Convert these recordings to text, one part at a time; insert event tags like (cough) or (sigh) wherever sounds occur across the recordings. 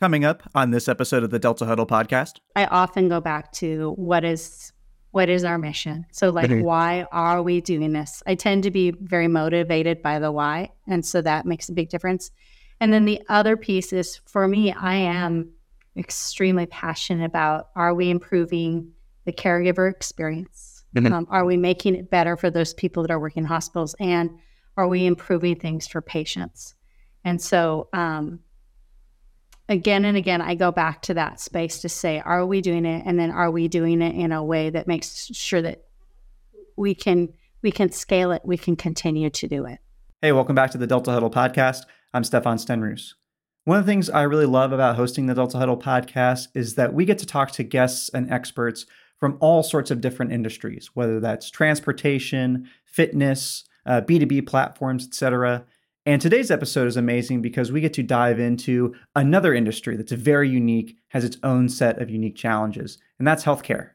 Coming up on this episode of the Delta Huddle podcast, I often go back to what is what is our mission? So like Mhm. why are we doing this? I tend to be very motivated by the why, and so that makes a big difference. And then the other piece is for me, I am extremely passionate about are we improving the caregiver experience? Mhm. Um, are we making it better for those people that are working in hospitals? And are we improving things for patients? And so, um, again and again, I go back to that space to say, are we doing it? And then are we doing it in a way that makes sure that we can we can scale it, we can continue to do it. Hey, welcome back to the Delta Huddle podcast. I'm Stefan Stenroos. One of the things I really love about hosting the Delta Huddle podcast is that we get to talk to guests and experts from all sorts of different industries, whether that's transportation, fitness, uh, B2B platforms, etc. And today's episode is amazing because we get to dive into another industry that's very unique, has its own set of unique challenges, and that's healthcare.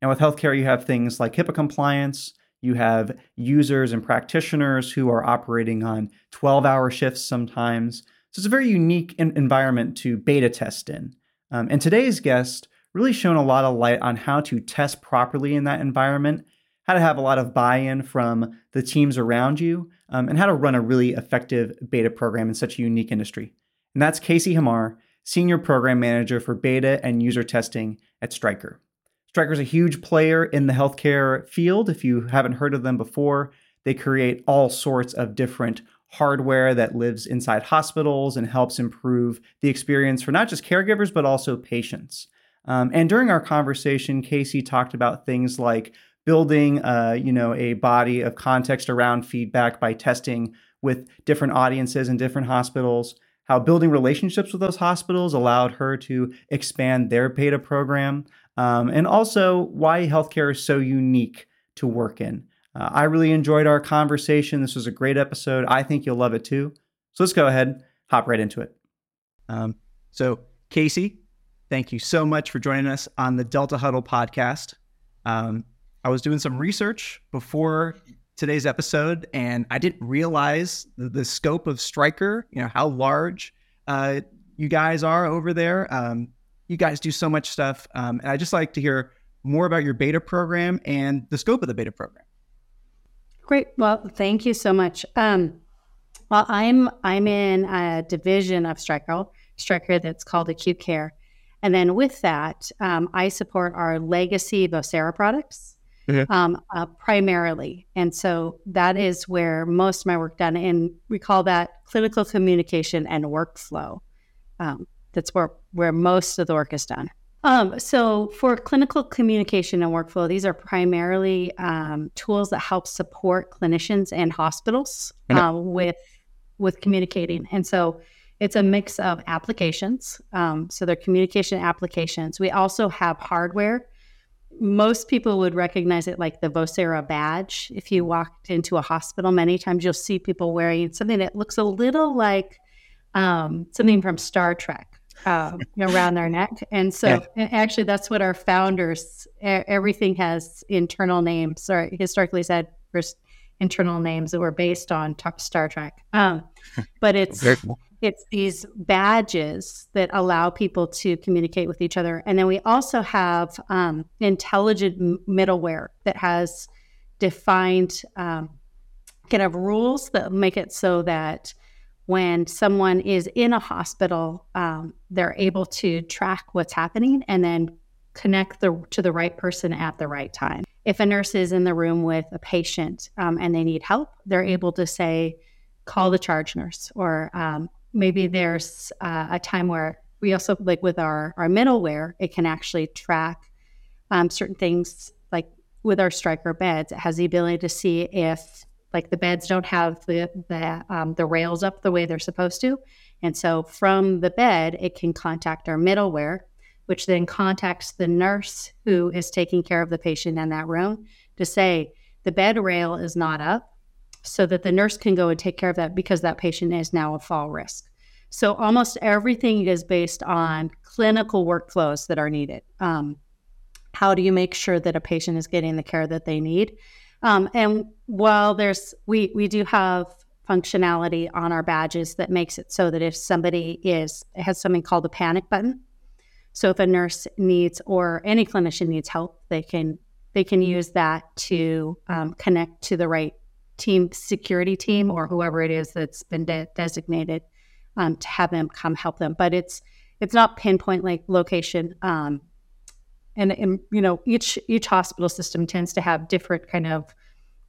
Now, with healthcare, you have things like HIPAA compliance, you have users and practitioners who are operating on 12 hour shifts sometimes. So it's a very unique environment to beta test in. Um, and today's guest really shone a lot of light on how to test properly in that environment, how to have a lot of buy in from the teams around you, um, and how to run a really effective beta program in such a unique industry. And that's Casey Hamar, Senior Program Manager for Beta and User Testing at Stryker. Stryker's a huge player in the healthcare field. If you haven't heard of them before, they create all sorts of different hardware that lives inside hospitals and helps improve the experience for not just caregivers, but also patients. Um, and during our conversation, Casey talked about things like building, uh, you know, a body of context around feedback by testing with different audiences and different hospitals. How building relationships with those hospitals allowed her to expand their beta program, um, and also why healthcare is so unique to work in. Uh, I really enjoyed our conversation. This was a great episode. I think you'll love it too. So let's go ahead, hop right into it. Um, so, Casey, thank you so much for joining us on the Delta Huddle podcast. Um, I was doing some research before today's episode, and I didn't realize the, the scope of Stryker. You know how large uh, you guys are over there. Um, you guys do so much stuff, um, and I just like to hear more about your beta program and the scope of the beta program. Great. Well, thank you so much. Um, well, I'm I'm in a division of Striker, Stryker that's called Acute Care, and then with that, um, I support our legacy Vocera products Mhm. um, uh, primarily, and so that is where most of my work done. And we call that clinical communication and workflow. Um, that's where where most of the work is done. Um, so for clinical communication and workflow, these are primarily um, tools that help support clinicians and hospitals Okay. um, with with communicating. And so it's a mix of applications. Um, so they're communication applications. We also have hardware. Most people would recognize it like the Vocera badge. If you walked into a hospital, many times you'll see people wearing something that looks a little like um, something from Star Trek (laughs) uh, around their neck. And so, Yeah. actually, that's what our founders. Everything has internal names, or historically said first internal names that were based on Star Trek. Um, (laughs) but it's very cool. It's these badges that allow people to communicate with each other, and then we also have um, intelligent middleware that has defined um, kind of rules that make it so that when someone is in a hospital, um, they're able to track what's happening and then connect the, to the right person at the right time. If a nurse is in the room with a patient um, and they need help, they're able to say, call the charge nurse. Or um, maybe there's uh, a time where we also, like with our, our middleware, it can actually track um, certain things like with our Stryker beds, it has the ability to see if like the beds don't have the the um, the rails up the way they're supposed to, and so from the bed it can contact our middleware, which then contacts the nurse who is taking care of the patient in that room to say the bed rail is not up, so that the nurse can go and take care of that because that patient is now a fall risk. So almost everything is based on clinical workflows that are needed. Um, how do you make sure that a patient is getting the care that they need? Um, and while there's we we do have functionality on our badges that makes it so that if somebody is has something called a panic button, so if a nurse needs or any clinician needs help, they can they can use that to um, connect to the right team security team or whoever it is that's been de- designated um, to have them come help them. But it's it's not pinpoint like location. Um, and, and you know each each hospital system tends to have different kind of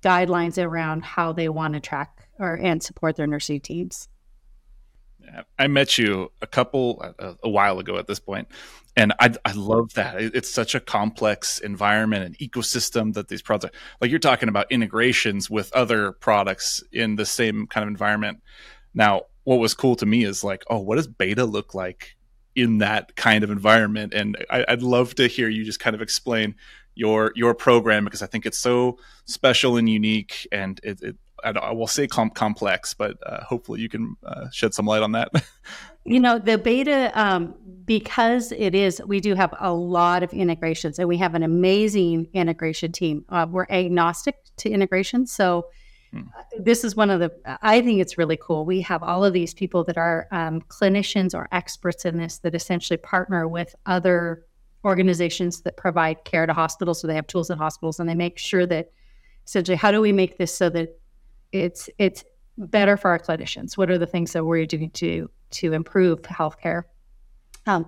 guidelines around how they want to track or and support their nursing teams. I met you a couple a, a while ago at this point, and I, I love that. It's such a complex environment and ecosystem that these products, like you're talking about integrations with other products in the same kind of environment. Now, what was cool to me is like, oh, what does beta look like in that kind of environment? And I, I'd love to hear you just kind of explain your your program because I think it's so special and unique, and it, it I, I, will say com- complex, but uh, hopefully you can uh, shed some light on that. (laughs) you know, the beta, um, because it is, we do have a lot of integrations and we have an amazing integration team. Uh, we're agnostic to integration. So, hmm. this is one of the, I think it's really cool. We have all of these people that are um, clinicians or experts in this that essentially partner with other organizations that provide care to hospitals. So, they have tools in hospitals and they make sure that essentially, how do we make this so that it's it's better for our clinicians. What are the things that we're doing to to improve healthcare? Um,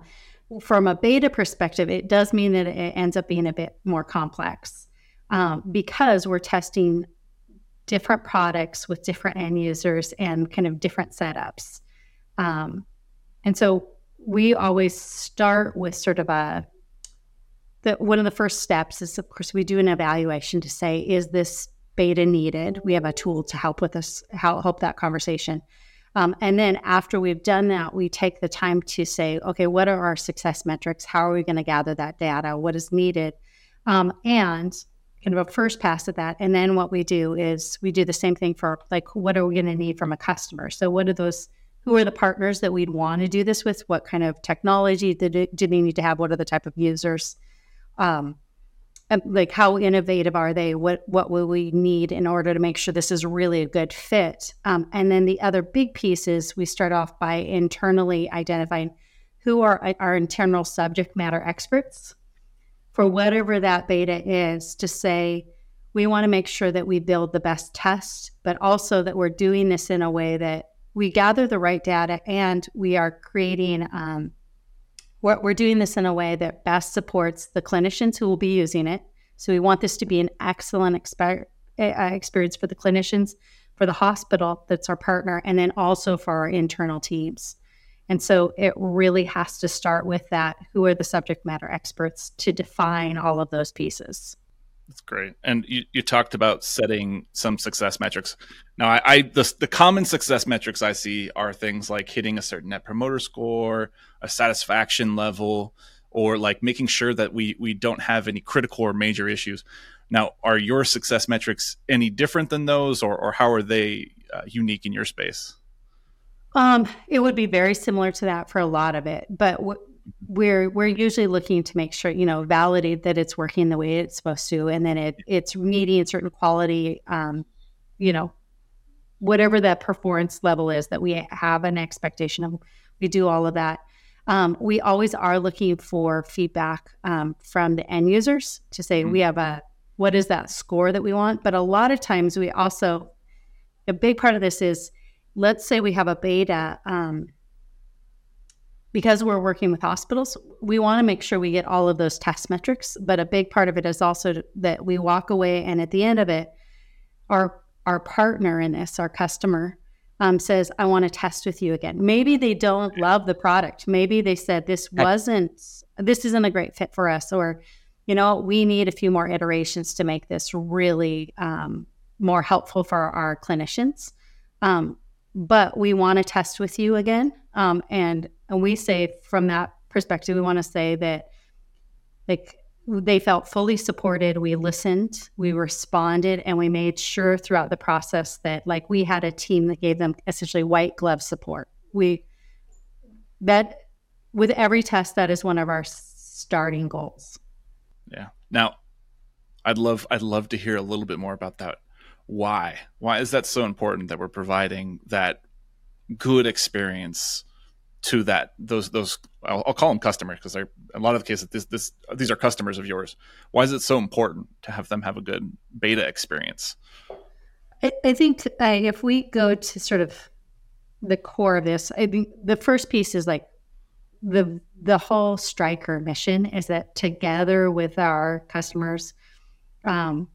from a beta perspective, it does mean that it ends up being a bit more complex um, because we're testing different products with different end users and kind of different setups. Um, and so we always start with sort of a that one of the first steps is of course we do an evaluation to say is this beta needed. We have a tool to help with us, help that conversation. Um, and then after we've done that, we take the time to say, okay, what are our success metrics? How are we going to gather that data? What is needed? Um, and kind of a first pass at that. And then what we do is we do the same thing for like, what are we going to need from a customer? So, what are those? Who are the partners that we'd want to do this with? What kind of technology it, do they need to have? What are the type of users? Um, like how innovative are they? What what will we need in order to make sure this is really a good fit? Um, and then the other big piece is we start off by internally identifying who are our internal subject matter experts for whatever that beta is to say we want to make sure that we build the best test but also that we're doing this in a way that we gather the right data and we are creating um, we're, we're doing this in a way that best supports the clinicians who will be using it. So we want this to be an excellent exper- uh, experience for the clinicians, for the hospital that's our partner, and then also for our internal teams. And so it really has to start with that who are the subject matter experts to define all of those pieces. That's great. And you, you talked about setting some success metrics. Now, I, I the, the common success metrics I see are things like hitting a certain net promoter score, a satisfaction level, or like making sure that we we don't have any critical or major issues. Now, are your success metrics any different than those, or or how are they uh, unique in your space? Um, it would be very similar to that for a lot of it, but we're we're usually looking to make sure you know validate that it's working the way it's supposed to and then it it's meeting a certain quality um, you know whatever that performance level is that we have an expectation of we do all of that um, we always are looking for feedback um, from the end users to say mm-hmm. we have a what is that score that we want but a lot of times we also a big part of this is let's say we have a beta um, because we're working with hospitals, we want to make sure we get all of those test metrics. But a big part of it is also that we walk away and at the end of it, our our partner in this, our customer, um, says, "I want to test with you again." Maybe they don't love the product. Maybe they said this wasn't, this isn't a great fit for us, or you know, we need a few more iterations to make this really um, more helpful for our clinicians. Um, but we want to test with you again. Um, and and we say from that perspective, we want to say that like they felt fully supported. We listened, we responded, and we made sure throughout the process that like we had a team that gave them essentially white glove support. We that with every test, that is one of our starting goals. Yeah. Now, I'd love I'd love to hear a little bit more about that why? Why is that so important that we're providing that good experience to that those those I'll, I'll call them customers because they're a lot of the cases this this these are customers of yours. Why is it so important to have them have a good beta experience? I, I think uh, if we go to sort of the core of this, I think the first piece is like the the whole Stryker mission is that together with our customers, um,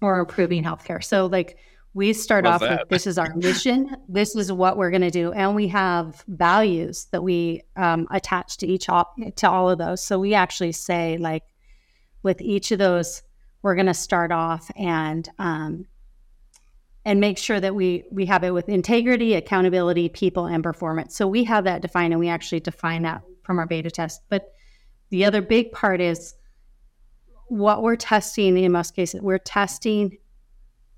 we're improving healthcare. So like we start Love off that. with this is our (laughs) mission, this is what we're going to do, and we have values that we um, attach to each all, to all of those. So we actually say like with each of those, we're going to start off and um, and make sure that we we have it with integrity, accountability, people, and performance. So we have that defined, and we actually define that from our beta test. But the other big part is what we're testing in most cases. We're testing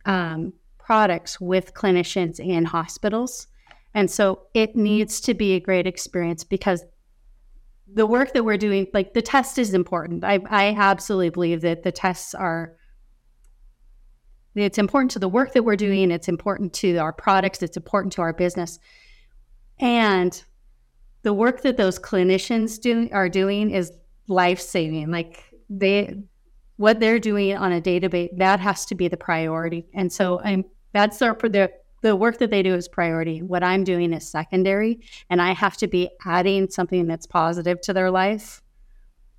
um, products with clinicians in hospitals, and so it mm-hmm. needs to be a great experience because the work that we're doing, like the test, is important. I, I absolutely believe that the tests are it's important to the work that we're doing. It's important to our products. It's important to our business. And the work that those clinicians do are doing is life saving. Like they, what they're doing on a database, that has to be the priority. And so I'm that's our the the work that they do is priority. What I'm doing is secondary, and I have to be adding something that's positive to their life,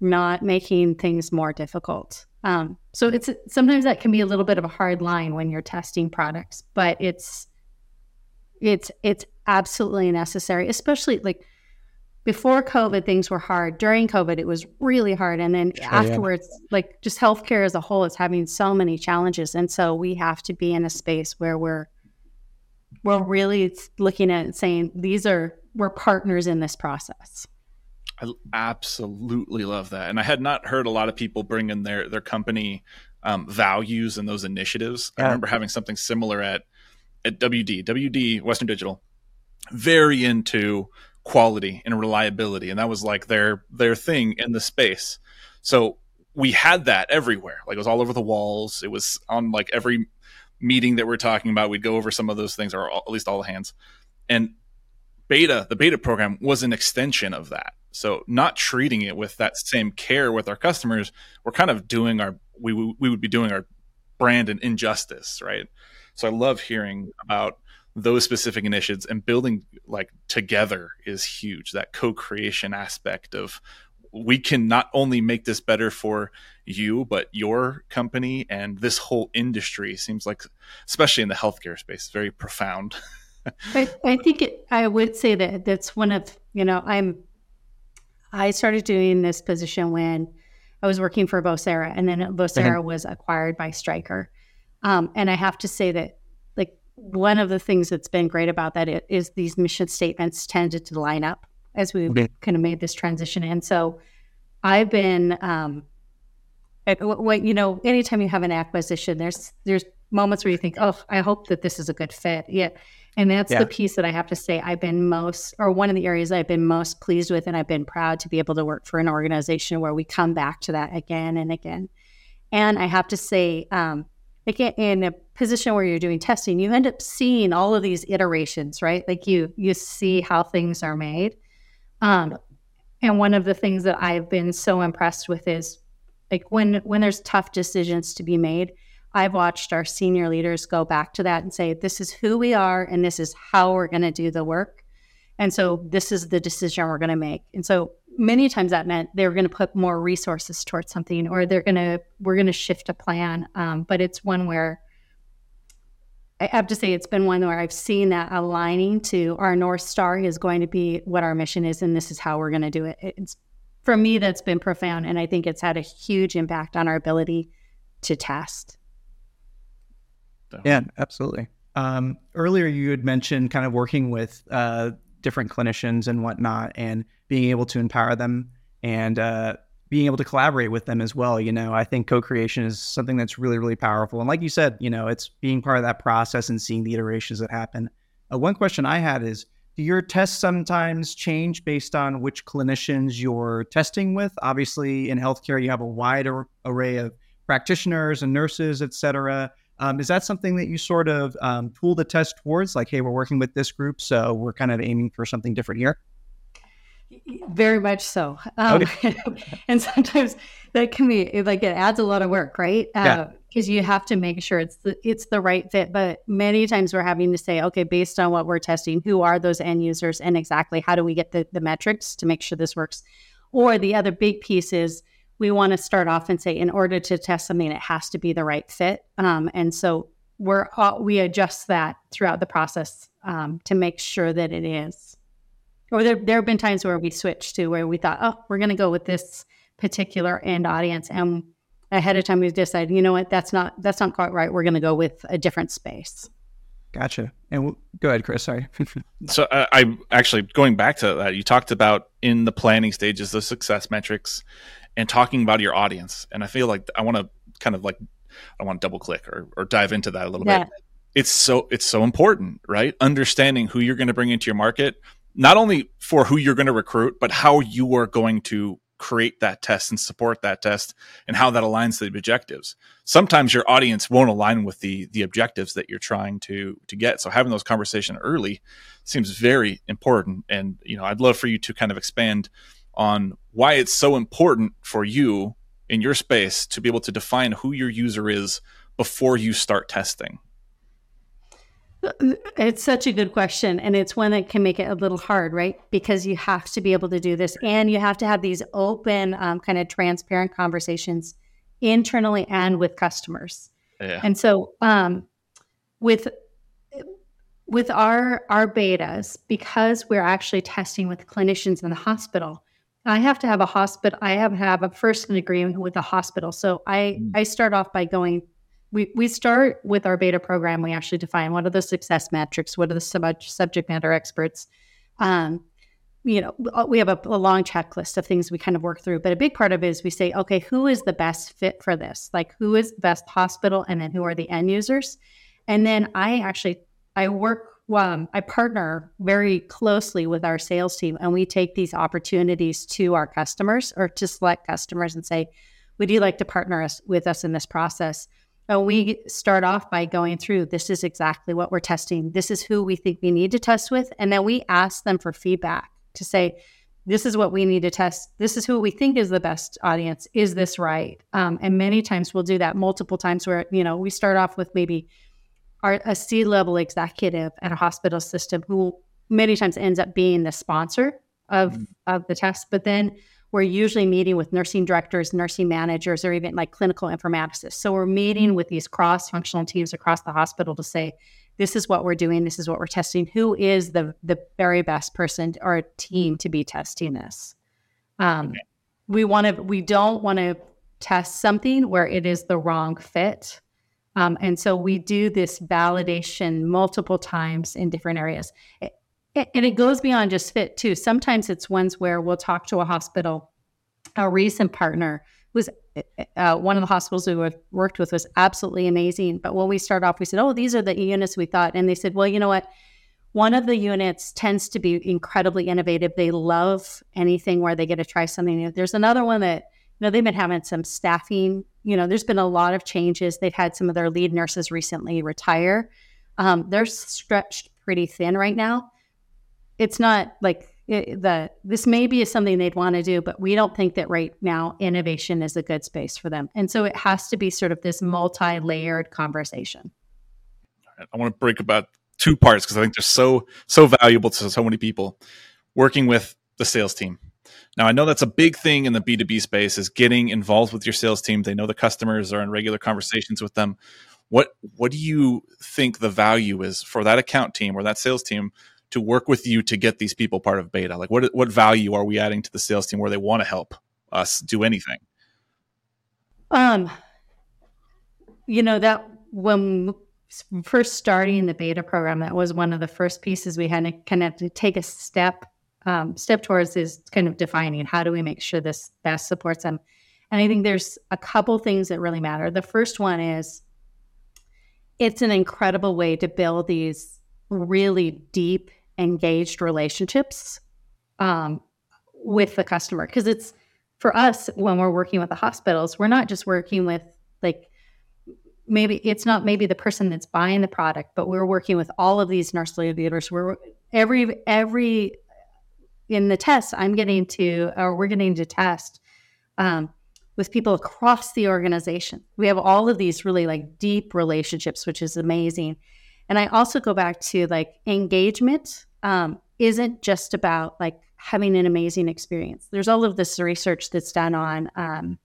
not making things more difficult. Um, so it's sometimes that can be a little bit of a hard line when you're testing products, but it's it's it's absolutely necessary, especially like before COVID, things were hard. During COVID, it was really hard, and then sure, afterwards, yeah. like just healthcare as a whole is having so many challenges, and so we have to be in a space where we're we're really looking at saying these are we're partners in this process. I absolutely love that, and I had not heard a lot of people bring in their their company um, values and those initiatives. Yeah. I remember having something similar at at WD, WD Western Digital, very into quality and reliability, and that was like their their thing in the space. So we had that everywhere, like it was all over the walls. It was on like every meeting that we're talking about. We'd go over some of those things, or at least all the hands. And beta, the beta program was an extension of that. So not treating it with that same care with our customers, we're kind of doing our we we would be doing our brand an injustice, right? So I love hearing about those specific initiatives and building like together is huge. That co-creation aspect of we can not only make this better for you, but your company and this whole industry seems like, especially in the healthcare space, very profound. (laughs) I, I think it, I would say that that's one of you know I'm I started doing this position when I was working for Vocera, and then Vocera mm-hmm. was acquired by Stryker. Um, and I have to say that, one of the things that's been great about that is these mission statements tended to line up as we okay. kind of made this transition. And so I've been, um, what you know, anytime you have an acquisition, there's there's moments where you think, oh, I hope that this is a good fit. Yeah. And that's yeah. the piece that I have to say I've been most, or one of the areas I've been most pleased with, and I've been proud to be able to work for an organization where we come back to that again and again. And I have to say, um, again, in a position where you're doing testing, you end up seeing all of these iterations, right? Like you you see how things are made. Um, and one of the things that I've been so impressed with is like when when there's tough decisions to be made I've watched our senior leaders go back to that and say, this is who we are and this is how we're going to do the work. And so this is the decision we're going to make. And so many times that meant they were going to put more resources towards something or they're going to, we're going to shift a plan. Um, but it's one where I have to say it's been one where I've seen that aligning to our North Star is going to be what our mission is and this is how we're going to do it. It's for me, that's been profound. And I think it's had a huge impact on our ability to test. Yeah, absolutely. Um, earlier, you had mentioned kind of working with uh, different clinicians and whatnot, and being able to empower them and uh, being able to collaborate with them as well. You know, I think co-creation is something that's really, really powerful. And like you said, you know, it's being part of that process and seeing the iterations that happen. Uh, one question I had is, do your tests sometimes change based on which clinicians you're testing with? Obviously, in healthcare, you have a wide ar- array of practitioners and nurses, et cetera. Um, is that something that you sort of um, tool the test towards? Like, hey, we're working with this group, so we're kind of aiming for something different here. Very much so. Um, okay. (laughs) and sometimes that can be like it adds a lot of work, right? Uh, yeah. Because you have to make sure it's the it's the right fit. But many times we're having to say, okay, based on what we're testing, who are those end users, and exactly how do we get the the metrics to make sure this works? Or the other big piece is we want to start off and say, in order to test something, it has to be the right fit. Um, and so we're uh, we adjust that throughout the process um, to make sure that it is. Or there there have been times where we switched to where we thought, oh, we're going to go with this particular end audience and ahead of time we decided you know what that's not that's not quite right we're going to go with a different space gotcha and w- go ahead chris sorry (laughs) so uh, i actually going back to that you talked about in the planning stages the success metrics and talking about your audience and i feel like i want to kind of like i want to double click or, or dive into that a little yeah. bit it's so it's so important right understanding who you're going to bring into your market not only for who you're going to recruit but how you are going to create that test and support that test and how that aligns to the objectives. Sometimes your audience won't align with the the objectives that you're trying to to get. So having those conversations early seems very important. And you know, I'd love for you to kind of expand on why it's so important for you in your space to be able to define who your user is before you start testing. It's such a good question. And it's one that can make it a little hard, right? Because you have to be able to do this and you have to have these open, um, kind of transparent conversations internally and with customers. Yeah. And so, um, with with our our betas, because we're actually testing with clinicians in the hospital, I have to have a hospital. I have have a first agreement with the hospital. So I mm. I start off by going we, we start with our beta program. We actually define what are the success metrics, what are the sub- subject matter experts. Um, you know, we have a, a, long checklist of things we kind of work through, but a big part of it is we say, okay, who is the best fit for this? Like, who is the best hospital, and then who are the end users? And then I actually I work, um, I partner very closely with our sales team, and we take these opportunities to our customers or to select customers and say, would you like to partner us with us in this process? And we start off by going through this is exactly what we're testing. This is who we think we need to test with. And then we ask them for feedback to say, this is what we need to test. This is who we think is the best audience. Is this right? Um, and many times we'll do that multiple times where, you know, we start off with maybe our, a C level executive at a hospital system who many times ends up being the sponsor of, mm-hmm. of the test. But then we're usually meeting with nursing directors, nursing managers, or even like clinical informaticists. So we're meeting with these cross functional teams across the hospital to say, this is what we're doing, this is what we're testing. Who is the the very best person or team to be testing this? Um, okay. We want to. We don't want to test something where it is the wrong fit. Um, and so we do this validation multiple times in different areas and it goes beyond just fit too. Sometimes it's ones where we'll talk to a hospital. A recent partner was uh, one of the hospitals we worked with was absolutely amazing. But when we start off, we said, "Oh, these are the units we thought," and they said, "Well, you know what." One of the units tends to be incredibly innovative. They love anything where they get to try something new. There's another one that, know, they've been having some staffing. You know, there's been a lot of changes. They've had some of their lead nurses recently retire. Um, they're stretched pretty thin right now it's not like it, the this maybe is something they'd want to do, but we don't think that right now innovation is a good space for them. And so it has to be sort of this multi-layered conversation. I want to break about two parts because I think they're so so valuable to so many people working with the sales team. Now I know that's a big thing in the B2B space is getting involved with your sales team. They know the customers are in regular conversations with them. What what do you think the value is for that account team or that sales team to work with you to get these people part of beta? Like, what what value are we adding to the sales team where they want to help us do anything? Um, you know that when first starting the beta program, that was one of the first pieces we had to kind of take a step um, step towards is kind of defining how do we make sure this best supports them. And I think there's a couple things that really matter. The first one is it's an incredible way to build these really deep engaged relationships um, with the customer because it's for us when we're working with the hospitals we're not just working with like maybe it's not maybe the person that's buying the product, but we're working with all of these nurse leaders. We're every every in the test I'm getting to or we're getting to test um, with people across the organization. We have all of these really like deep relationships, which is amazing. And I also go back to like engagement um, isn't just about like having an amazing experience. There's all of this research that's done on um,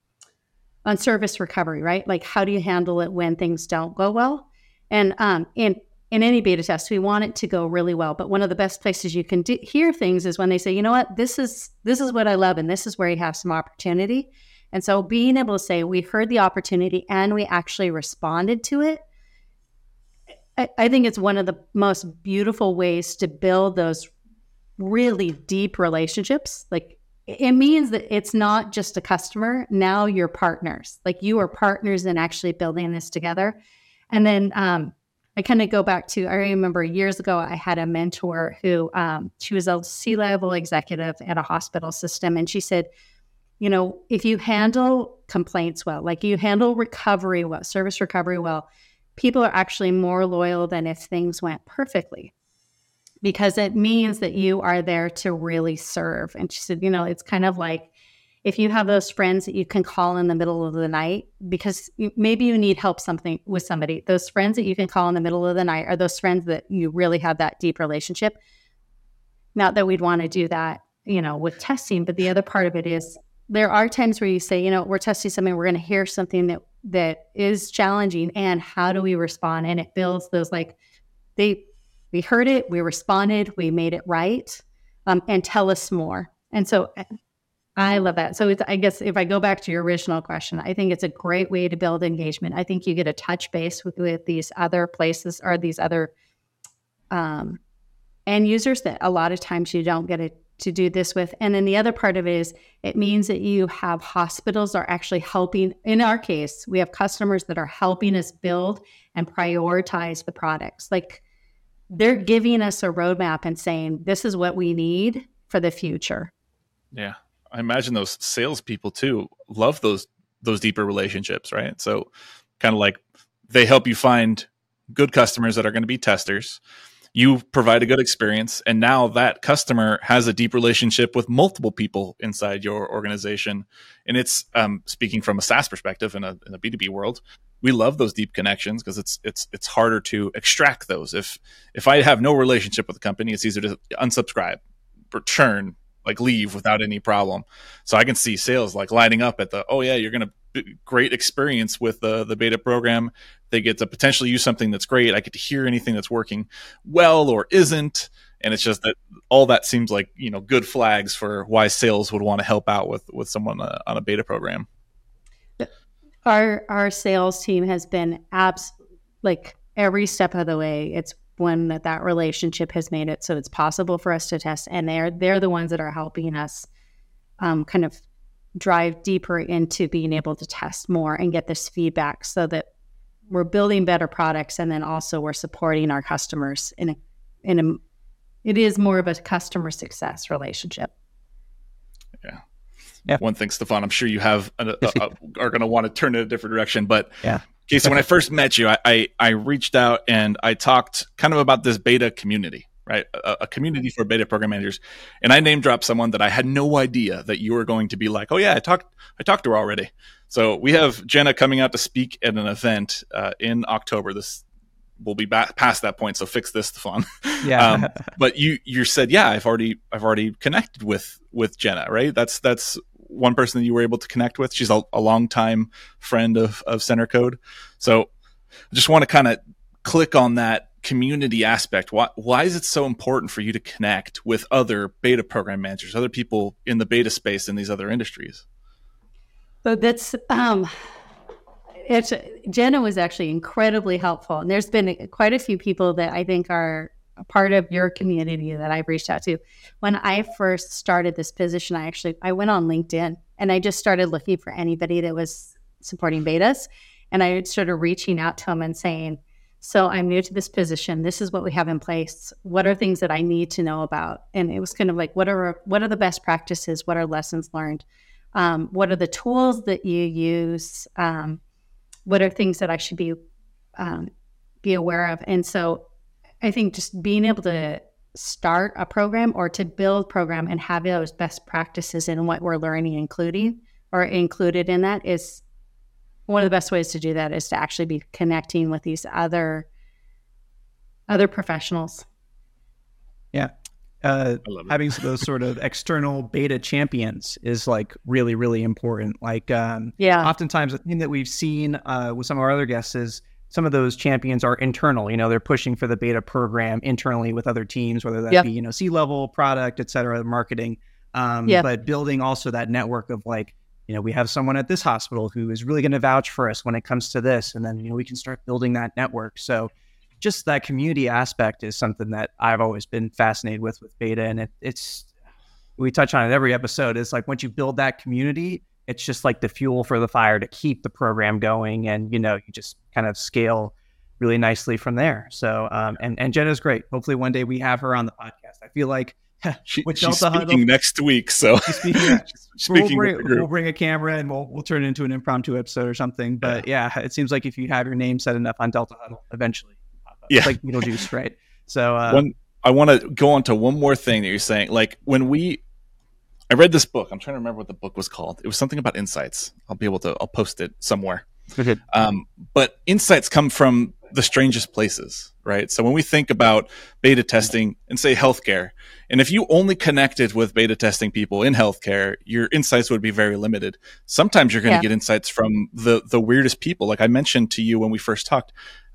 on service recovery, right? Like how do you handle it when things don't go well? And um, in in any beta test, we want it to go really well. But one of the best places you can do, hear things is when they say, you know what, this is this is what I love, and this is where you have some opportunity. And so being able to say we heard the opportunity and we actually responded to it, I, I think it's one of the most beautiful ways to build those really deep relationships. Like it means that it's not just a customer. Now you're partners. Like you are partners in actually building this together. And then um, I kind of go back to I remember years ago I had a mentor who um, she was a C level executive at a hospital system, and she said, you know, if you handle complaints well, like you handle recovery well, service recovery well, people are actually more loyal than if things went perfectly because it means that you are there to really serve. And she said, you know, it's kind of like if you have those friends that you can call in the middle of the night because maybe you need help something with somebody. Those friends that you can call in the middle of the night are those friends that you really have that deep relationship. Not that we'd want to do that, you know, with testing, but the other part of it is there are times where you say, you know, we're testing something, we're going to hear something that that is challenging and how do we respond and it builds those like they we heard it, we responded, we made it right, um, and tell us more. And so I love that. So I guess if I go back to your original question, I think it's a great way to build engagement. I think you get a touch base with, with these other places or these other um, end users that a lot of times you don't get it to do this with. And then the other part of it is it means that you have hospitals are actually helping. In our case, we have customers that are helping us build and prioritize the products. Like they're giving us a roadmap and saying, this is what we need for the future. Yeah. I imagine those salespeople too love those those deeper relationships, right? So kind of like they help you find good customers that are going to be testers. You provide a good experience, and now that customer has a deep relationship with multiple people inside your organization. And it's um, speaking from a SaaS perspective in a, in a B2B world, we love those deep connections because it's it's it's harder to extract those. If if I have no relationship with the company, it's easier to unsubscribe or churn, like leave without any problem. So I can see sales like lining up at the oh yeah, you're gonna great experience with the the beta program. They get to potentially use something that's great. I get to hear anything that's working well or isn't. And it's just that all that seems like you know good flags for why sales would want to help out with with someone uh, on a beta program our our sales team has been abs like every step of the way. It's when that, that relationship has made it so it's possible for us to test, and they're they're the ones that are helping us um, kind of drive deeper into being able to test more and get this feedback, so that we're building better products, and then also we're supporting our customers in a in a it is more of a customer success relationship. Yeah yeah. one thing, Stefan. I'm sure you have a, a, a, are going to want to turn in a different direction. But yeah, okay. So when I first met you, I, I, I reached out and I talked kind of about this beta community, right? A, a, community for beta program managers, and I name dropped someone that I had no idea that you were going to be like, oh yeah, I talked I talked to her already. So we have Jenna coming out to speak at an event uh, in October. This we'll be back past that point. So fix this, Stefan. Yeah. um, but you you said, yeah, I've already I've already connected with with Jenna, right? That's that's one person that you were able to connect with. She's a, a longtime friend of, of Centercode. So I just want to kind of click on that community aspect. Why, why is it so important for you to connect with other beta program managers, other people in the beta space in these other industries? So that's, um, it's, Jenna was actually incredibly helpful. And there's been quite a few people that I think are a part of your community that I've reached out to. When I first started this position, I actually I went on LinkedIn and I just started looking for anybody that was supporting betas, and I started reaching out to them and saying, "So I'm new to this position. This is what we have in place. What are things that I need to know about?" And it was kind of like, "What are what are the best practices? What are lessons learned? Um, what are the tools that you use?" Um, what are things that I should be um, be aware of. And so I think just being able to start a program or to build program and have those best practices in what we're learning including or included in that is one of the best ways to do that is to actually be connecting with these other other professionals. Yeah. Uh, having those sort of external beta champions is like really really important. Like um, yeah. oftentimes the thing that we've seen uh, with some of our other guests is some of those champions are internal. You know, they're pushing for the beta program internally with other teams, whether that yep. be you know C level, product, et cetera, marketing. Um, yep. But building also that network of like, you know, we have someone at this hospital who is really going to vouch for us when it comes to this, and then you know we can start building that network. So just that community aspect is something that I've always been fascinated with with beta, and it, it's we touch on it every episode. Is like once you build that community, it's just like the fuel for the fire to keep the program going and you know you just kind of scale really nicely from there. So um, and and jenna's great. Hopefully one day we have her on the podcast. I feel like (laughs) she, with she's Delta speaking Huddle, next week so she's speaking, yeah. (laughs) speaking we'll, bring, we'll bring a camera and we'll we'll turn it into an impromptu episode or something. But yeah. yeah it seems like if you have your name set enough on delta huddle eventually yeah it's like beetlejuice right? So uh, one i want to go on to one more thing that you're saying. Like when we I read this book. I'm trying to remember what the book was called. It was something about insights. I'll be able to. I'll post it somewhere. Okay. Um, but insights come from the strangest places, right? So when we think about beta testing and say healthcare, and if you only connected with beta testing people in healthcare, your insights would be very limited. Sometimes you're going to yeah. get insights from the the weirdest people. Like I mentioned to you when we first talked,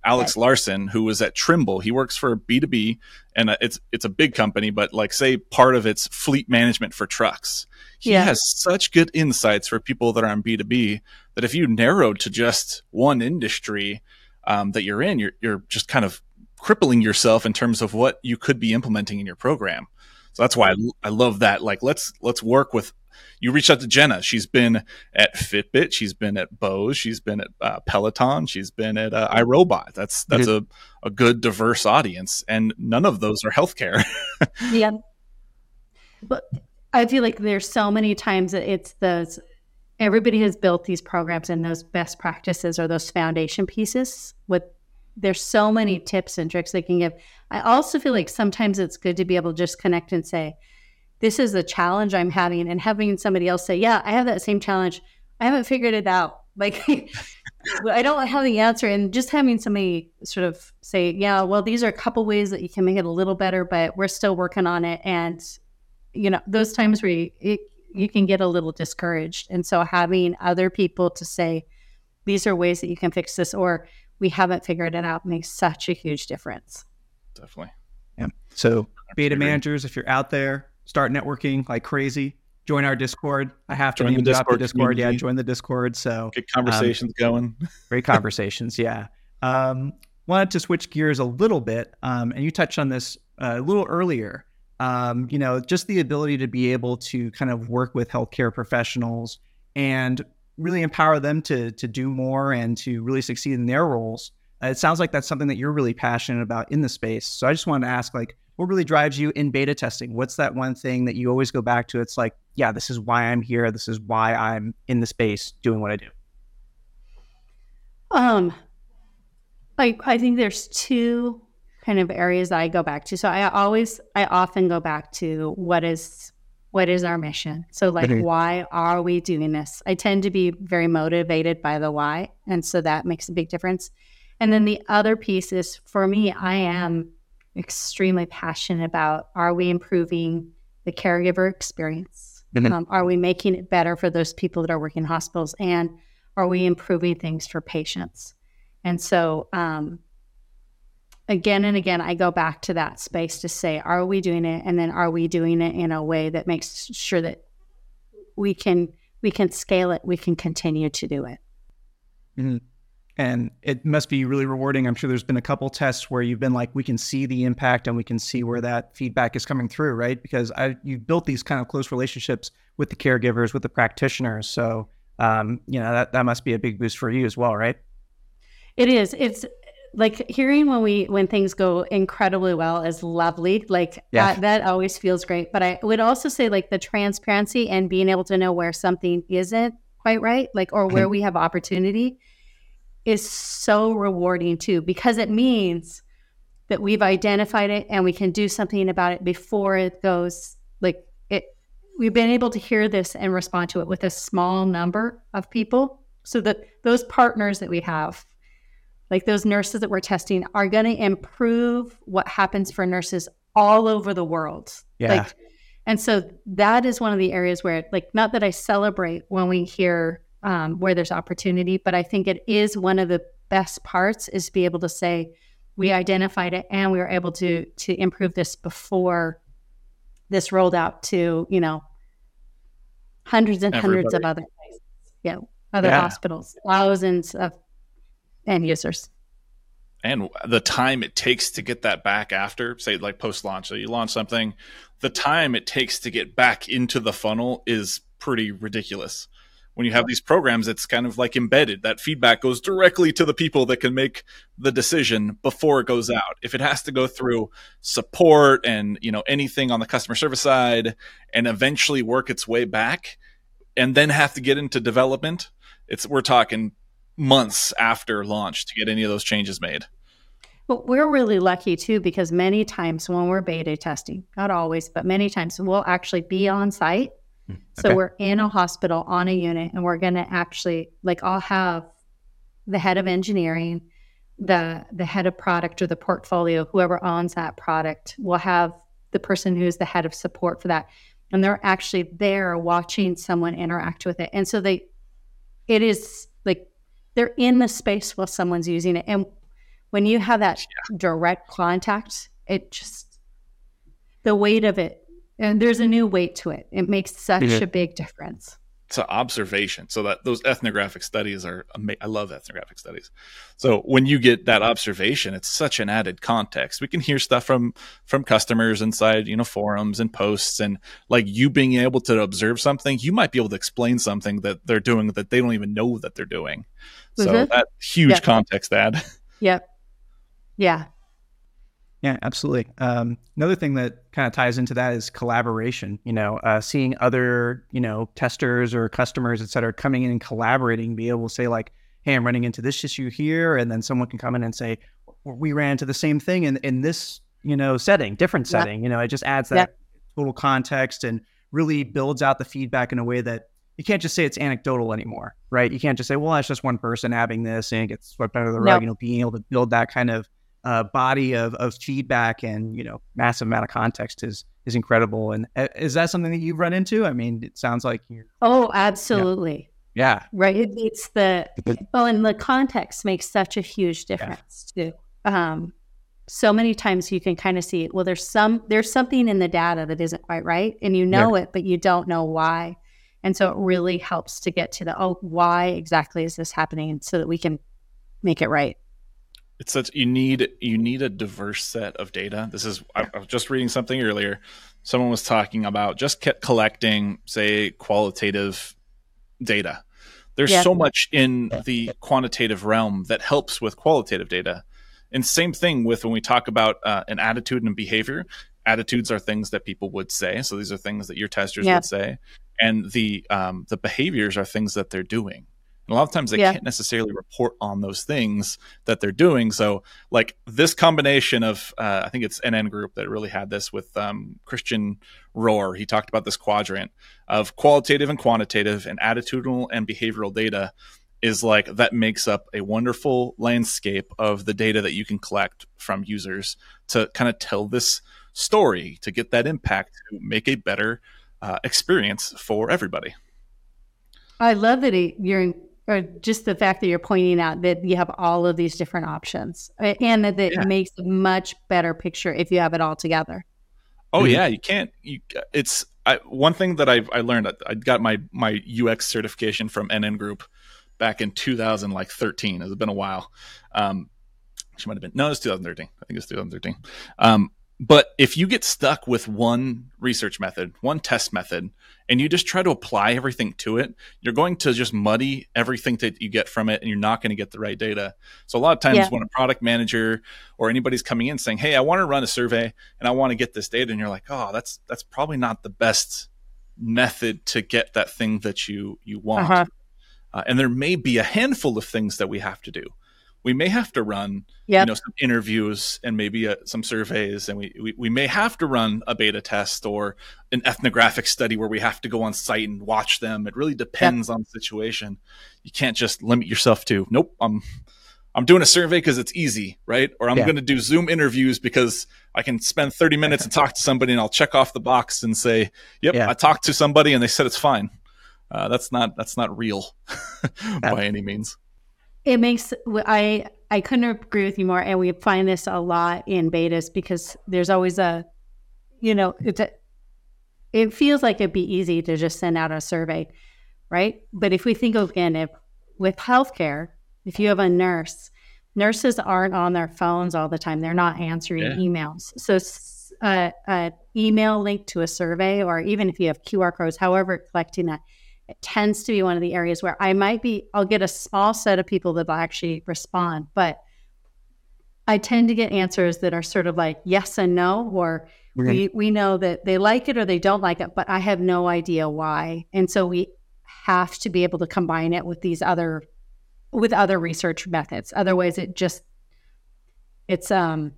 Alex Larson, who was at Trimble. He works for B2B and uh, it's it's a big company, but like say part of it's fleet management for trucks. He yeah. has such good insights for people that are on B2B that if you narrowed to just one industry um, that you're in, you're you're just kind of crippling yourself in terms of what you could be implementing in your program. So that's why I, I love that. Like let's let's work with you reach out to Jenna. She's been at Fitbit. She's been at Bose. She's been at uh, Peloton. She's been at uh, iRobot. That's that's mm-hmm. a, a good diverse audience, and none of those are healthcare. (laughs) yeah, but I feel like there's so many times that it's those. Everybody has built these programs and those best practices or those foundation pieces. With there's so many tips and tricks they can give. I also feel like sometimes it's good to be able to just connect and say, this is the challenge I'm having, and having somebody else say, Yeah, I have that same challenge. I haven't figured it out. (laughs) Like, I don't have the answer. And just having somebody sort of say, Yeah, well, these are a couple ways that you can make it a little better, but we're still working on it. And, you know, those times where you, it, you can get a little discouraged. And so having other people to say, These are ways that you can fix this, or we haven't figured it out makes such a huge difference. Definitely. Yeah. So, beta managers, if you're out there, start networking like crazy. Join our Discord. I have to join name the Discord, the Discord. Community. Yeah, join the Discord. So get conversations um, going. (laughs) great conversations. Yeah. Um, wanted to switch gears a little bit, um, and you touched on this uh, a little earlier. Um, you know, just the ability to be able to kind of work with healthcare professionals and really empower them to to do more and to really succeed in their roles. Uh, it sounds like that's something that you're really passionate about in the space. So I just wanted to ask, like, what really drives you in beta testing? What's that one thing that you always go back to? It's like, yeah, this is why I'm here. This is why I'm in the space doing what I do. Um, I I think there's two kind of areas that I go back to. So I always, I often go back to what is what is our mission. So like, mm-hmm. why are we doing this? I tend to be very motivated by the why, and so that makes a big difference. And then the other piece is for me, I am extremely passionate about are we improving the caregiver experience? Mm-hmm. Um, are we making it better for those people that are working in hospitals? And are we improving things for patients? And so, um, again and again, I go back to that space to say, are we doing it? And then are we doing it in a way that makes sure that we can we can scale it, we can continue to do it. Mm-hmm and it must be really rewarding. I'm sure there's been a couple tests where you've been like, we can see the impact and we can see where that feedback is coming through, right? Because I, you built these kind of close relationships with the caregivers, with the practitioners. So, um, you know, that, that must be a big boost for you as well, right? It is. It's like hearing when we when things go incredibly well is lovely. Like yeah. that, that always feels great. But I would also say like the transparency and being able to know where something isn't quite right, like or where we have opportunity is so rewarding too because it means that we've identified it and we can do something about it before it goes like it we've been able to hear this and respond to it with a small number of people so that those partners that we have like those nurses that we're testing are going to improve what happens for nurses all over the world Yeah. like and so that is one of the areas where like not that i celebrate when we hear um, where there's opportunity but i think it is one of the best parts is to be able to say we identified it and we were able to to improve this before this rolled out to you know hundreds and hundreds of other places. Yeah other Yeah. hospitals thousands of end users. And the time it takes to get that back after say like post launch so you launch something the time it takes to get back into the funnel is pretty ridiculous when you have these programs it's kind of like embedded that feedback goes directly to the people that can make the decision before it goes out if it has to go through support and you know anything on the customer service side and eventually work its way back and then have to get into development it's we're talking months after launch to get any of those changes made But we're really lucky too because many times when we're beta testing, not always, but many times we'll actually be on site. So okay. we're in a hospital on a unit and we're going to actually like I'll have the head of engineering, the the head of product or the portfolio, whoever owns that product, will have the person who's the head of support for that. And they're actually there watching someone interact with it. And so they it is like they're in the space while someone's using it. And when you have that direct contact, it just the weight of it, and there's a new weight to it. It makes such Mhm. a big difference. it's an observation so that those ethnographic studies are ama- i love ethnographic studies so when you get that observation it's such an added context we can hear stuff from from customers inside you know forums and posts and like you being able to observe something you might be able to explain something that they're doing that they don't even know that they're doing so Mhm. that huge Yeah. context add Yep. Yeah. Yeah, absolutely. Um, another thing that kind of ties into that is collaboration. You know, uh, seeing other, you know, testers or customers, et cetera, coming in and collaborating, be able to say like, "Hey, I'm running into this issue here," and then someone can come in and say, "We ran into the same thing in in this, you know, setting, different Yeah. setting." You know, it just adds Yeah. that total context and really builds out the feedback in a way that you can't just say it's anecdotal anymore, right? You can't just say, "Well, that's just one person having this and it gets swept under the rug." No. You know, being able to build that kind of uh, body of, of feedback and you know massive amount of context is is incredible. And uh, is that something that you've run into? I mean, it sounds like you're Oh, absolutely. yeah Right. It, it's the well, and the context makes such a huge difference too. Um, so many times you can kind of see, well, there's some there's something in the data that isn't quite right, and you know it, but you don't know why. And so it really helps to get to the oh, why exactly is this happening, so that we can make it right. It's such you need you need a diverse set of data. This is I, I was just reading something earlier. Someone was talking about just kept collecting say qualitative data. There's Yeah. so much in the quantitative realm that helps with qualitative data. And same thing with when we talk about uh, an attitude and behavior. Attitudes are things that people would say. So these are things that your testers Yeah. would say. And the um, the behaviors are things that they're doing and a lot of times they Yeah. can't necessarily report on those things that they're doing. So, like this combination of, uh, I think it's NN Group that really had this with um, Christian Rohrer. He talked about this quadrant of qualitative and quantitative and attitudinal and behavioral data is like that makes up a wonderful landscape of the data that you can collect from users to kind of tell this story to get that impact to make a better uh, experience for everybody. I love that it, you're, or just the fact that you're pointing out that you have all of these different options, and that it Yeah. makes a much better picture if you have it all together. Oh Mhm. yeah, you can't. You it's I, one thing that I've, I learned. I got my my UX certification from NN Group back in 2000 like 13. It's been a while. Um, she might have been no, it's 2013. I think it's 2013. Um, but if you get stuck with one research method, one test method, and you just try to apply everything to it, you're going to just muddy everything that you get from it, and you're not going to get the right data. So a lot of times Yeah. when a product manager or anybody's coming in saying, "Hey, I want to run a survey and I want to get this data," and you're like, "Oh, that's that's probably not the best method to get that thing that you you want." Uh-huh. uh, and there may be a handful of things that we have to do we may have to run Yep. you know some interviews and maybe uh, some surveys and we, we we may have to run a beta test or an ethnographic study where we have to go on site and watch them it really depends on the situation you can't just limit yourself to nope i'm i'm doing a survey because it's easy right or i'm Yeah. going to do zoom interviews because i can spend 30 minutes and talk to somebody and i'll check off the box and say yep Yeah. i talked to somebody and they said it's fine uh, that's not that's not real (laughs) by any means It makes I I couldn't agree with you more, and we find this a lot in betas because there's always a, you know, it's a, it feels like it'd be easy to just send out a survey, right? But if we think of, again, if with healthcare, if you have a nurse, nurses aren't on their phones all the time; they're not answering Yeah. emails. So, uh, an email link to a survey, or even if you have QR codes, however, collecting that it tends to be one of the areas where I might be, I'll get a small set of people that will actually respond, but I tend to get answers that are sort of like yes and no, or we, we know that they like it or they don't like it, but I have no idea why. And so we have to be able to combine it with these other, with other research methods. Otherwise, it just, it's, um,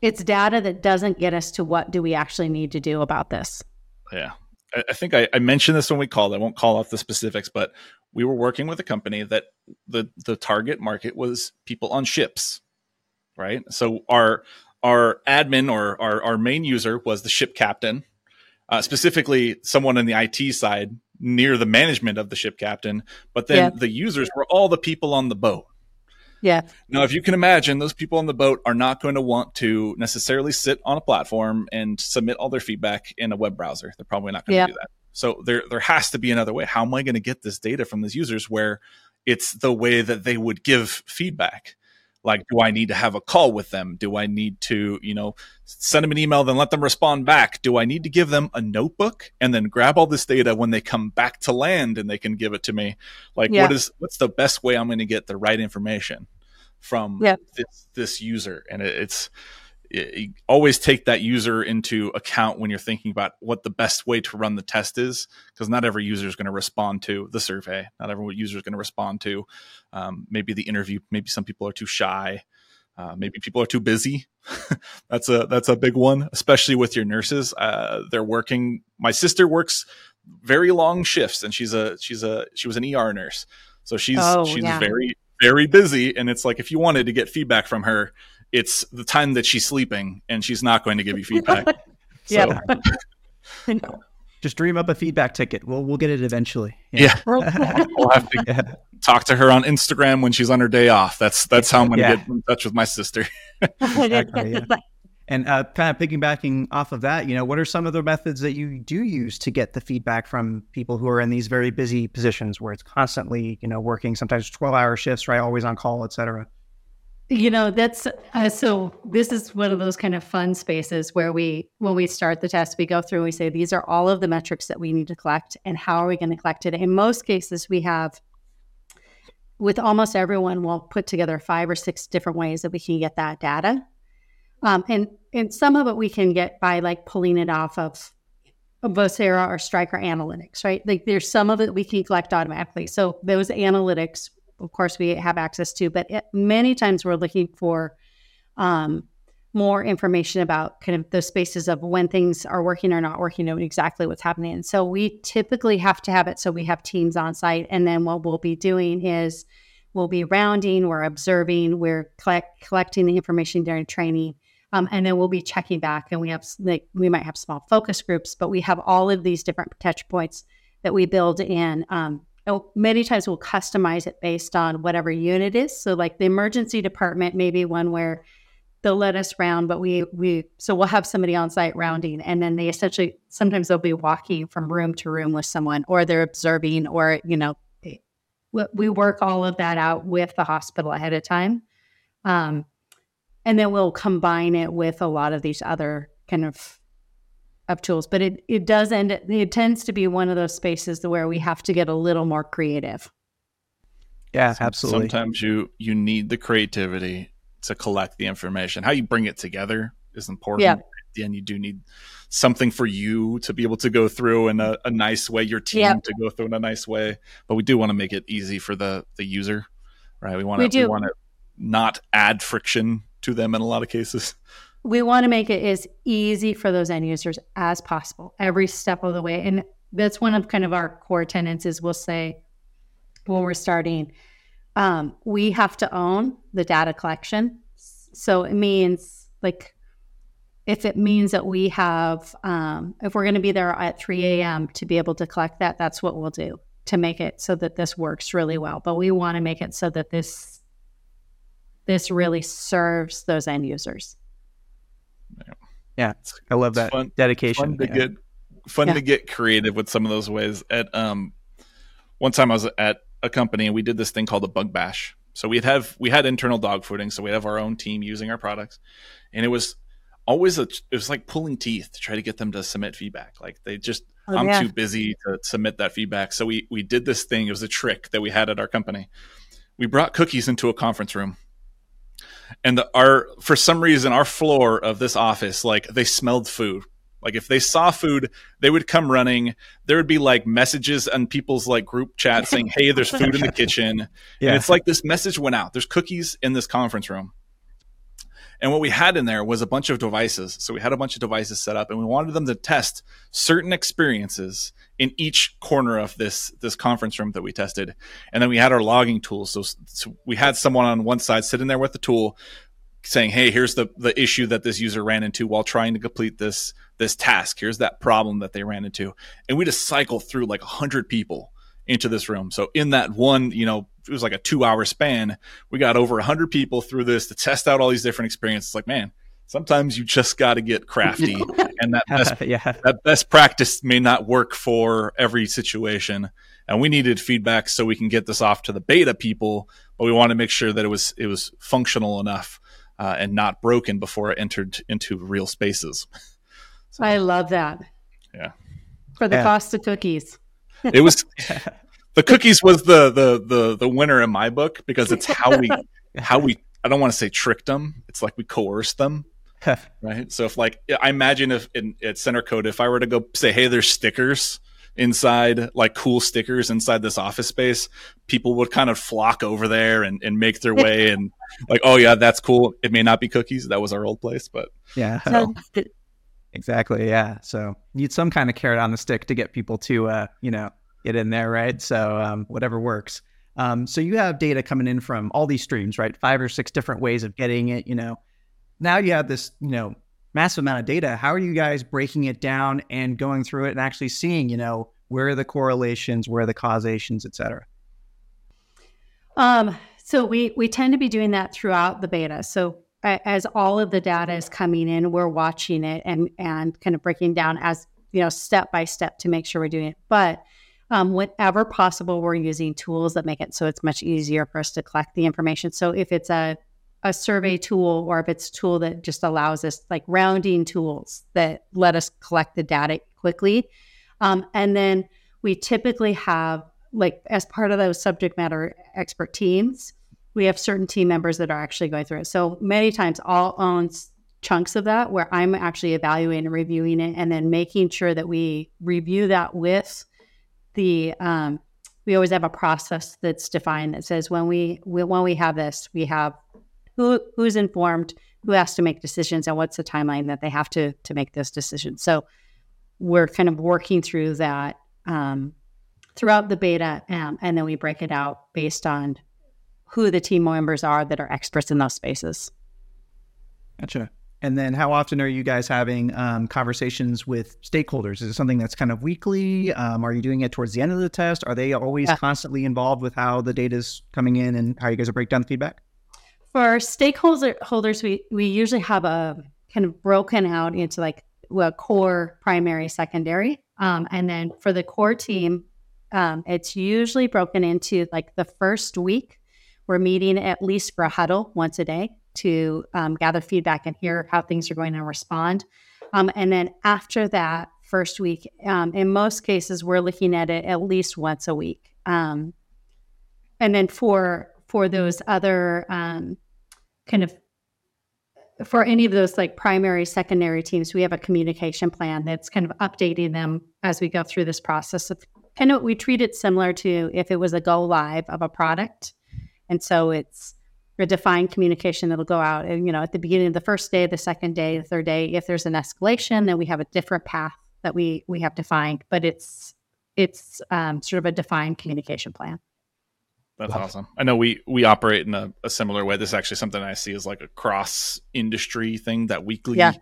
it's data that doesn't get us to what do we actually need to do about this. Yeah. I, think I, I mentioned this when we called. I won't call out the specifics, but we were working with a company that the the target market was people on ships, right? So our our admin or our, our main user was the ship captain, uh, specifically someone on the IT side near the management of the ship captain. But then Yeah. the users were all the people on the boat. Yeah. Now, if you can imagine, those people on the boat are not going to want to necessarily sit on a platform and submit all their feedback in a web browser. They're probably not going to Yeah. do that. So there, there has to be another way. How am I going to get this data from these users where it's the way that they would give feedback? Like, do I need to have a call with them? Do I need to, you know, send them an email, then let them respond back? Do I need to give them a notebook and then grab all this data when they come back to land and they can give it to me? Like, Yeah. what is what's the best way I'm going to get the right information from this this user? And it, it's it, always take that user into account when you're thinking about what the best way to run the test is, because not every user is going to respond to the survey. Not every user is going to respond to um, maybe the interview. Maybe some people are too shy. Uh, maybe people are too busy. (laughs) that's a that's a big one, especially with your nurses. Uh, they're working. My sister works very long shifts, and she's a she's a she was an ER nurse, so she's Oh, she's yeah. very very busy. And it's like if you wanted to get feedback from her, it's the time that she's sleeping, and she's not going to give you feedback. (laughs) Yeah. So, (laughs) Just dream up a feedback ticket. We'll we'll get it eventually. yeah, (laughs) we'll have to Yeah. talk to her on Instagram when she's on her day off. That's that's how I'm going to Yeah. get in touch with my sister. Exactly, yeah. And uh, kind of piggybacking off of that, you know, what are some of the methods that you do use to get the feedback from people who are in these very busy positions where it's constantly, you know, working sometimes twelve hour shifts, right? Always on call, et cetera. You know, that's uh, so. This is one of those kind of fun spaces where we, when we start the test, we go through and we say, these are all of the metrics that we need to collect, and how are we going to collect it? In most cases, we have, with almost everyone, we'll put together five or six different ways that we can get that data. Um, and and some of it we can get by like pulling it off of Vocera or Stryker Analytics, right? Like there's some of it we can collect automatically. So those analytics, of course, we have access to, but it, many times we're looking for um, more information about kind of the spaces of when things are working or not working and exactly what's happening. And so we typically have to have it so we have teams on site. And then what we'll be doing is we'll be rounding, we're observing, we're collect, collecting the information during training. Um, and then we'll be checking back, and we have like we might have small focus groups, but we have all of these different touch points that we build in. Um, many times we'll customize it based on whatever unit is. So, like the emergency department, maybe one where they'll let us round, but we we so we'll have somebody on site rounding, and then they essentially sometimes they'll be walking from room to room with someone, or they're observing, or you know, we- we work all of that out with the hospital ahead of time. Um, and then we'll combine it with a lot of these other kind of of tools but it it does end it tends to be one of those spaces where we have to get a little more creative Yeah, absolutely. Sometimes you you need the creativity to collect the information. How you bring it together is important. Yeah. the end, you do need something for you to be able to go through in a, a nice way, your team Yep. to go through in a nice way. But we do want to make it easy for the the user, right? We want to we do. want to not add friction to them in a lot of cases. we want to make it as easy for those end users as possible every step of the way. And that's one of kind of our core tenets is we'll say when we're starting um, we have to own the data collection. So it means like if it means that we have um, if we're going to be there at 3 a.m to be able to collect that that's what we'll do to make it so that this works really well. But we want to make it so that this this really serves those end users Yeah, I love It's that fun- dedication. fun to yeah. get fun Yeah. to get creative with some of those ways. At um, one time I was at a company and we did this thing called a bug bash. So we'd have we had internal dog fooding, so we'd have our own team using our products, and it was always a it was like pulling teeth to try to get them to submit feedback. Like they just Oh, I'm yeah. too busy to submit that feedback. So we we did this thing. It was a trick that we had at our company. We brought cookies into a conference room. And the, our for some reason our floor of this office like they smelled food. Like if they saw food, they would come running. There would be like messages on people's like group chat saying, "Hey, there's food in the (laughs) kitchen." Yeah. And it's like this message went out. There's cookies in this conference room. And what we had in there was a bunch of devices. So we had a bunch of devices set up and we wanted them to test certain experiences in each corner of this this conference room that we tested. And then we had our logging tools. So, so we had someone on one side sitting there with the tool saying, "Hey, here's the the issue that this user ran into while trying to complete this this task. Here's that problem that they ran into." And we just cycle through like 100 people into this room. So in that one, you know, it was like a 2-hour span, we got over 100 people through this to test out all these different experiences. Like, man, sometimes you just got to get crafty (laughs) and that best (laughs) yeah. that best practice may not work for every situation and we needed feedback so we can get this off to the beta people but we want to make sure that it was it was functional enough uh, and not broken before it entered into real spaces (laughs) So, I love that. Yeah. For the Yeah. cost of cookies. it was the cookies was the the the the winner in my book because it's how we (laughs) how we i don't want to say tricked them it's like we coerced them (laughs) right so if like i imagine if in at Centercode if i were to go say hey there's stickers inside like cool stickers inside this office space people would kind of flock over there and, and make their way (laughs) and like oh yeah that's cool it may not be cookies that was our old place but yeah. So Exactly. Yeah. So need some kind of carrot on the stick to get people to, uh, you know, get in there, right? So um, whatever works. Um, so you have data coming in from all these streams, right? Five or six different ways of getting it. You know, now you have this, you know, massive amount of data. How are you guys breaking it down and going through it and actually seeing, you know, where are the correlations, where are the causations, et cetera? Um, so we we tend to be doing that throughout the beta. So as all of the data is coming in, we're watching it and and kind of breaking down as you know step by step to make sure we're doing it. But um, whenever possible, we're using tools that make it so it's much easier for us to collect the information. So if it's a a survey tool or if it's a tool that just allows us like rounding tools that let us collect the data quickly um, and then we typically have like as part of those subject matter expert teams we have certain team members that are actually going through it so many times i'll own chunks of that where i'm actually evaluating and reviewing it and then making sure that we review that with the um, we always have a process that's defined that says when we, we when we have this we have who who's informed who has to make decisions and what's the timeline that they have to to make those decisions so we're kind of working through that um, throughout the beta um, and then we break it out based on who the team members are that are experts in those spaces Gotcha. And then how often are you guys having um, conversations with stakeholders? Is it something that's kind of weekly? Um, are you doing it towards the end of the test? Are they always Yeah. constantly involved with how the data is coming in and how you guys are break down the feedback? for stakeholder holders we we usually have a kind of broken out into like well core primary secondary um, and then for the core team um, it's usually broken into like the first week we're meeting at least for a huddle once a day to um, gather feedback and hear how things are going and respond um, and then after that first week um, in most cases we're looking at it at least once a week um, and then for for those other um, kind of for any of those like primary, secondary teams, we have a communication plan that's kind of updating them as we go through this process. Of, kind of, we treat it similar to if it was a go live of a product, and so it's a defined communication that'll go out. And you know, at the beginning of the first day, the second day, the third day, if there's an escalation, then we have a different path that we we have defined. But it's it's um, sort of a defined communication plan. That's wow. awesome. I know we we operate in a, a, similar way. This is actually something I see as like a cross industry thing. That weekly yeah.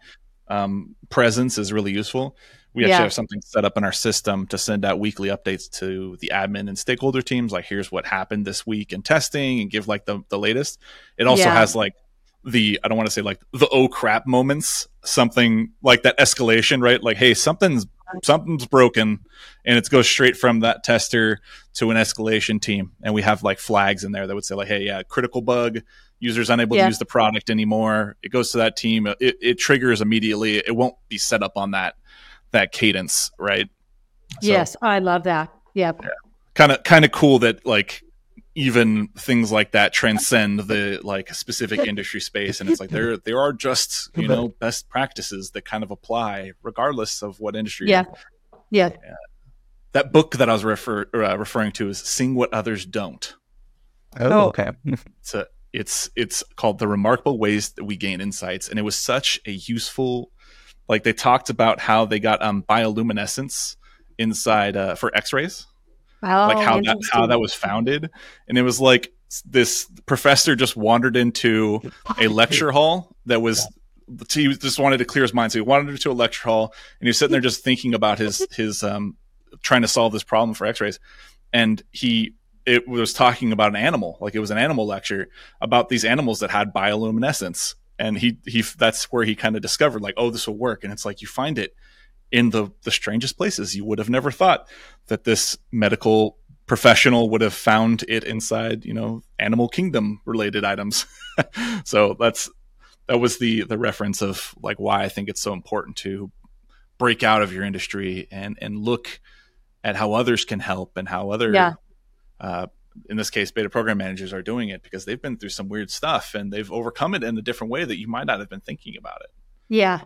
um, presence is really useful. We actually yeah. have something set up in our system to send out weekly updates to the admin and stakeholder teams. Like, here's what happened this week in testing, and give like the the latest. It also yeah. has like the I don't want to say like the oh crap moments, something like that escalation, right? Like, hey, something's something's broken and it goes straight from that tester to an escalation team and we have like flags in there that would say like hey yeah critical bug users unable yeah. to use the product anymore it goes to that team it, it triggers immediately it won't be set up on that that cadence right? So, yes i love that. Yep. yeah. Kind of kind of cool that like even things like that transcend the like specific industry space and it's like there there are just you know (laughs) best practices that kind of apply regardless of what industry yeah. yeah, yeah. that book that i was refer, uh, referring to is seeing what others don't. Oh. okay. (laughs) It's a, it's it's called the remarkable ways that we gain insights and it was such a useful like they talked about how they got um bioluminescence inside uh, for x-rays. Oh, like how that how that was founded, and it was like this professor just wandered into a lecture hall that was (laughs) he just wanted to clear his mind, so he wandered into a lecture hall and he was sitting there just thinking about his (laughs) his um trying to solve this problem for X-rays, and he it was talking about an animal, like it was an animal lecture about these animals that had bioluminescence, and he he that's where he kind of discovered like oh this will work, and it's like you find it in the the strangest places. You would have never thought that this medical professional would have found it inside, you know, animal kingdom related items. (laughs) so that's that was the the reference of like why I think it's so important to break out of your industry and and look at how others can help and how other yeah. uh, in this case beta program managers are doing it because they've been through some weird stuff and they've overcome it in a different way that you might not have been thinking about it. Yeah,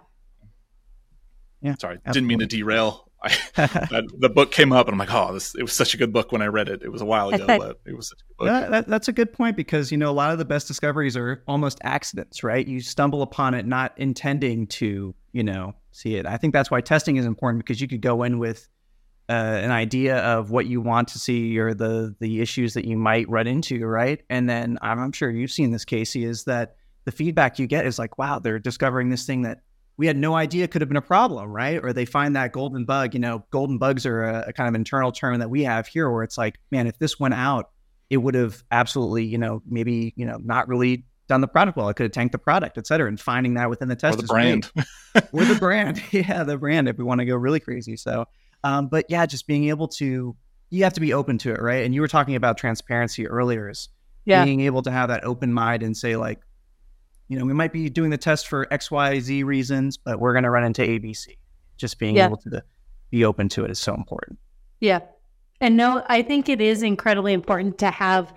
yeah. Sorry, absolutely. didn't mean to derail. I, (laughs) that, the book came up, and I'm like, oh, this. It was such a good book when I read it. It was a while ago, (laughs) but it was. A that, that, that's a good point because you know a lot of the best discoveries are almost accidents, right? You stumble upon it not intending to, you know, see it. I think that's why testing is important because you could go in with uh, an idea of what you want to see or the the issues that you might run into, right? And then I'm, I'm sure you've seen this, Casey, is that the feedback you get is like, wow, they're discovering this thing that we had no idea could have been a problem, right? Or they find that golden bug. You know, golden bugs are a, a, kind of internal term that we have here, where it's like, man, if this went out, it would have absolutely, you know, maybe you know, not really done the product well. It could have tanked the product, et cetera. And finding that within the test (laughs) or the brand, or the brand, yeah, the brand. If we want to go really crazy, so, um, but yeah, just being able to, you have to be open to it, right? And you were talking about transparency earlier, is yeah. being able to have that open mind and say like, you know, we might be doing the test for X, Y, Z reasons, but we're going to run into ABC. Just being yeah. able to be open to it is so important. Yeah. And no, I think it is incredibly important to have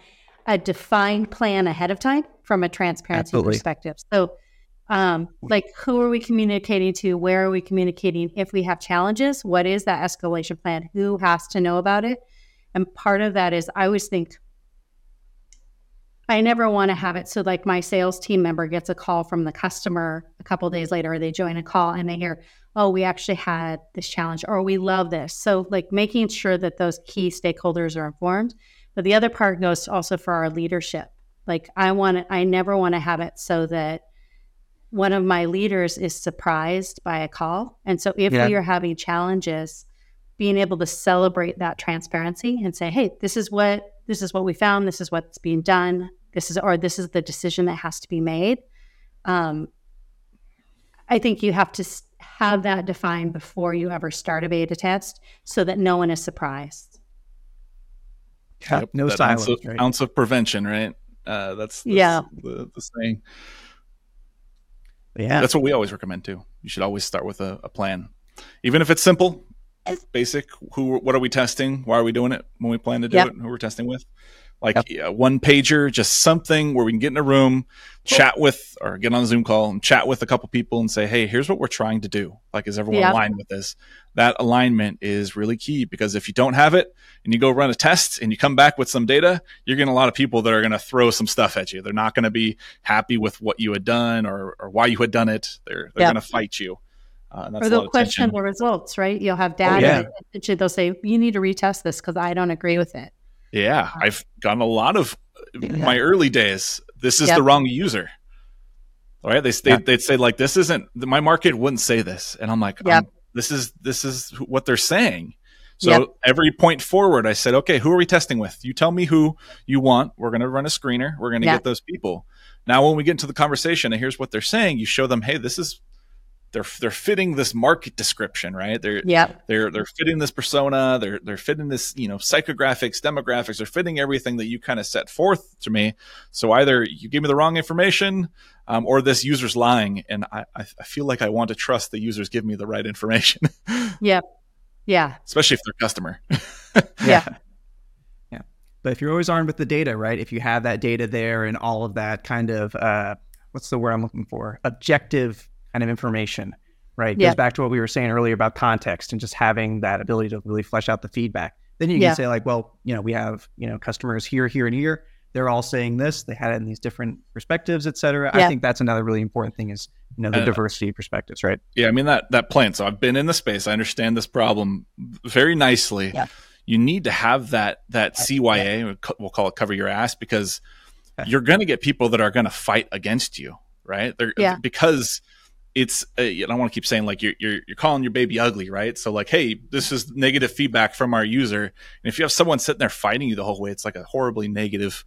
a defined plan ahead of time from a transparency Absolutely. perspective. So, um, like, who are we communicating to? Where are we communicating? If we have challenges, what is that escalation plan? Who has to know about it? And part of that is, I always think I never want to have it so like my sales team member gets a call from the customer a couple days later, or they join a call and they hear, "Oh, we actually had this challenge," or "We love this." So like making sure that those key stakeholders are informed. But the other part goes also for our leadership. Like I want to, I never want to have it so that one of my leaders is surprised by a call. And so if yeah. we are having challenges, being able to celebrate that transparency and say, "Hey, this is what this is what we found. This is what's being done this is or this is the decision that has to be made um, i think you have to have that defined before you ever start a beta test so that no one is surprised yep, no silence ounce of, right? ounce of prevention right uh, that's, that's, yeah the, the saying yeah. That's what we always recommend too. You should always start with a, a plan. Even if it's simple basic who what are we testing? Why are we doing it when we plan to do yep. it? Who we're testing with like yep. one pager, just something where we can get in a room, chat with, or get on a Zoom call and chat with a couple people and say, Hey, here's what we're trying to do. Like, is everyone yep. aligned with this? That alignment is really key because if you don't have it and you go run a test and you come back with some data, you're getting a lot of people that are going to throw some stuff at you. They're not going to be happy with what you had done or, or why you had done it. They're, they're yep. going to fight you. Uh, or they'll question the results, right? You'll have data. Oh, yeah. They'll say, you need to retest this because I don't agree with it. Yeah, I've gotten a lot of my early days. This is yep. the wrong user. All right, they they yeah. they'd say like this isn't my market wouldn't say this, and I'm like, yep. I'm, this is this is what they're saying. So yep. every point forward, I said, okay, who are we testing with? You tell me who you want. We're going to run a screener. We're going to get those people. Now, when we get into the conversation and here's what they're saying, you show them, hey, this is they're they're fitting this market description, right? They're yeah they're they're fitting this persona, they're they're fitting this, you know, psychographics, demographics, they're fitting everything that you kind of set forth to me. So either you give me the wrong information, um, or this user's lying, and I I feel like I want to trust the users give me the right information. (laughs) yeah, yeah. Especially if they're customer. (laughs) yeah. Yeah. But if you're always armed with the data, right? If you have that data there and all of that kind of uh, what's the word I'm looking for? Objective kind of information, right? It yeah. Goes back to what we were saying earlier about context and just having that ability to really flesh out the feedback. Then you can yeah. say like, well, you know, we have, you know, customers here, here, and here. They're all saying this. They had it in these different perspectives, et cetera. Yeah. I think that's another really important thing is, you know, the uh, diversity of perspectives, right? Yeah. I mean, that, that plan. So I've been in the space. I understand this problem very nicely. Yeah. You need to have that, that CYA, we'll call it cover your ass because you're going to get people that are going to fight against you, right? They're, yeah. Because it's uh, I don't want to keep saying like you're, you're you're calling your baby ugly, right? So like, hey, this is negative feedback from our user, and if you have someone sitting there fighting you the whole way, it's like a horribly negative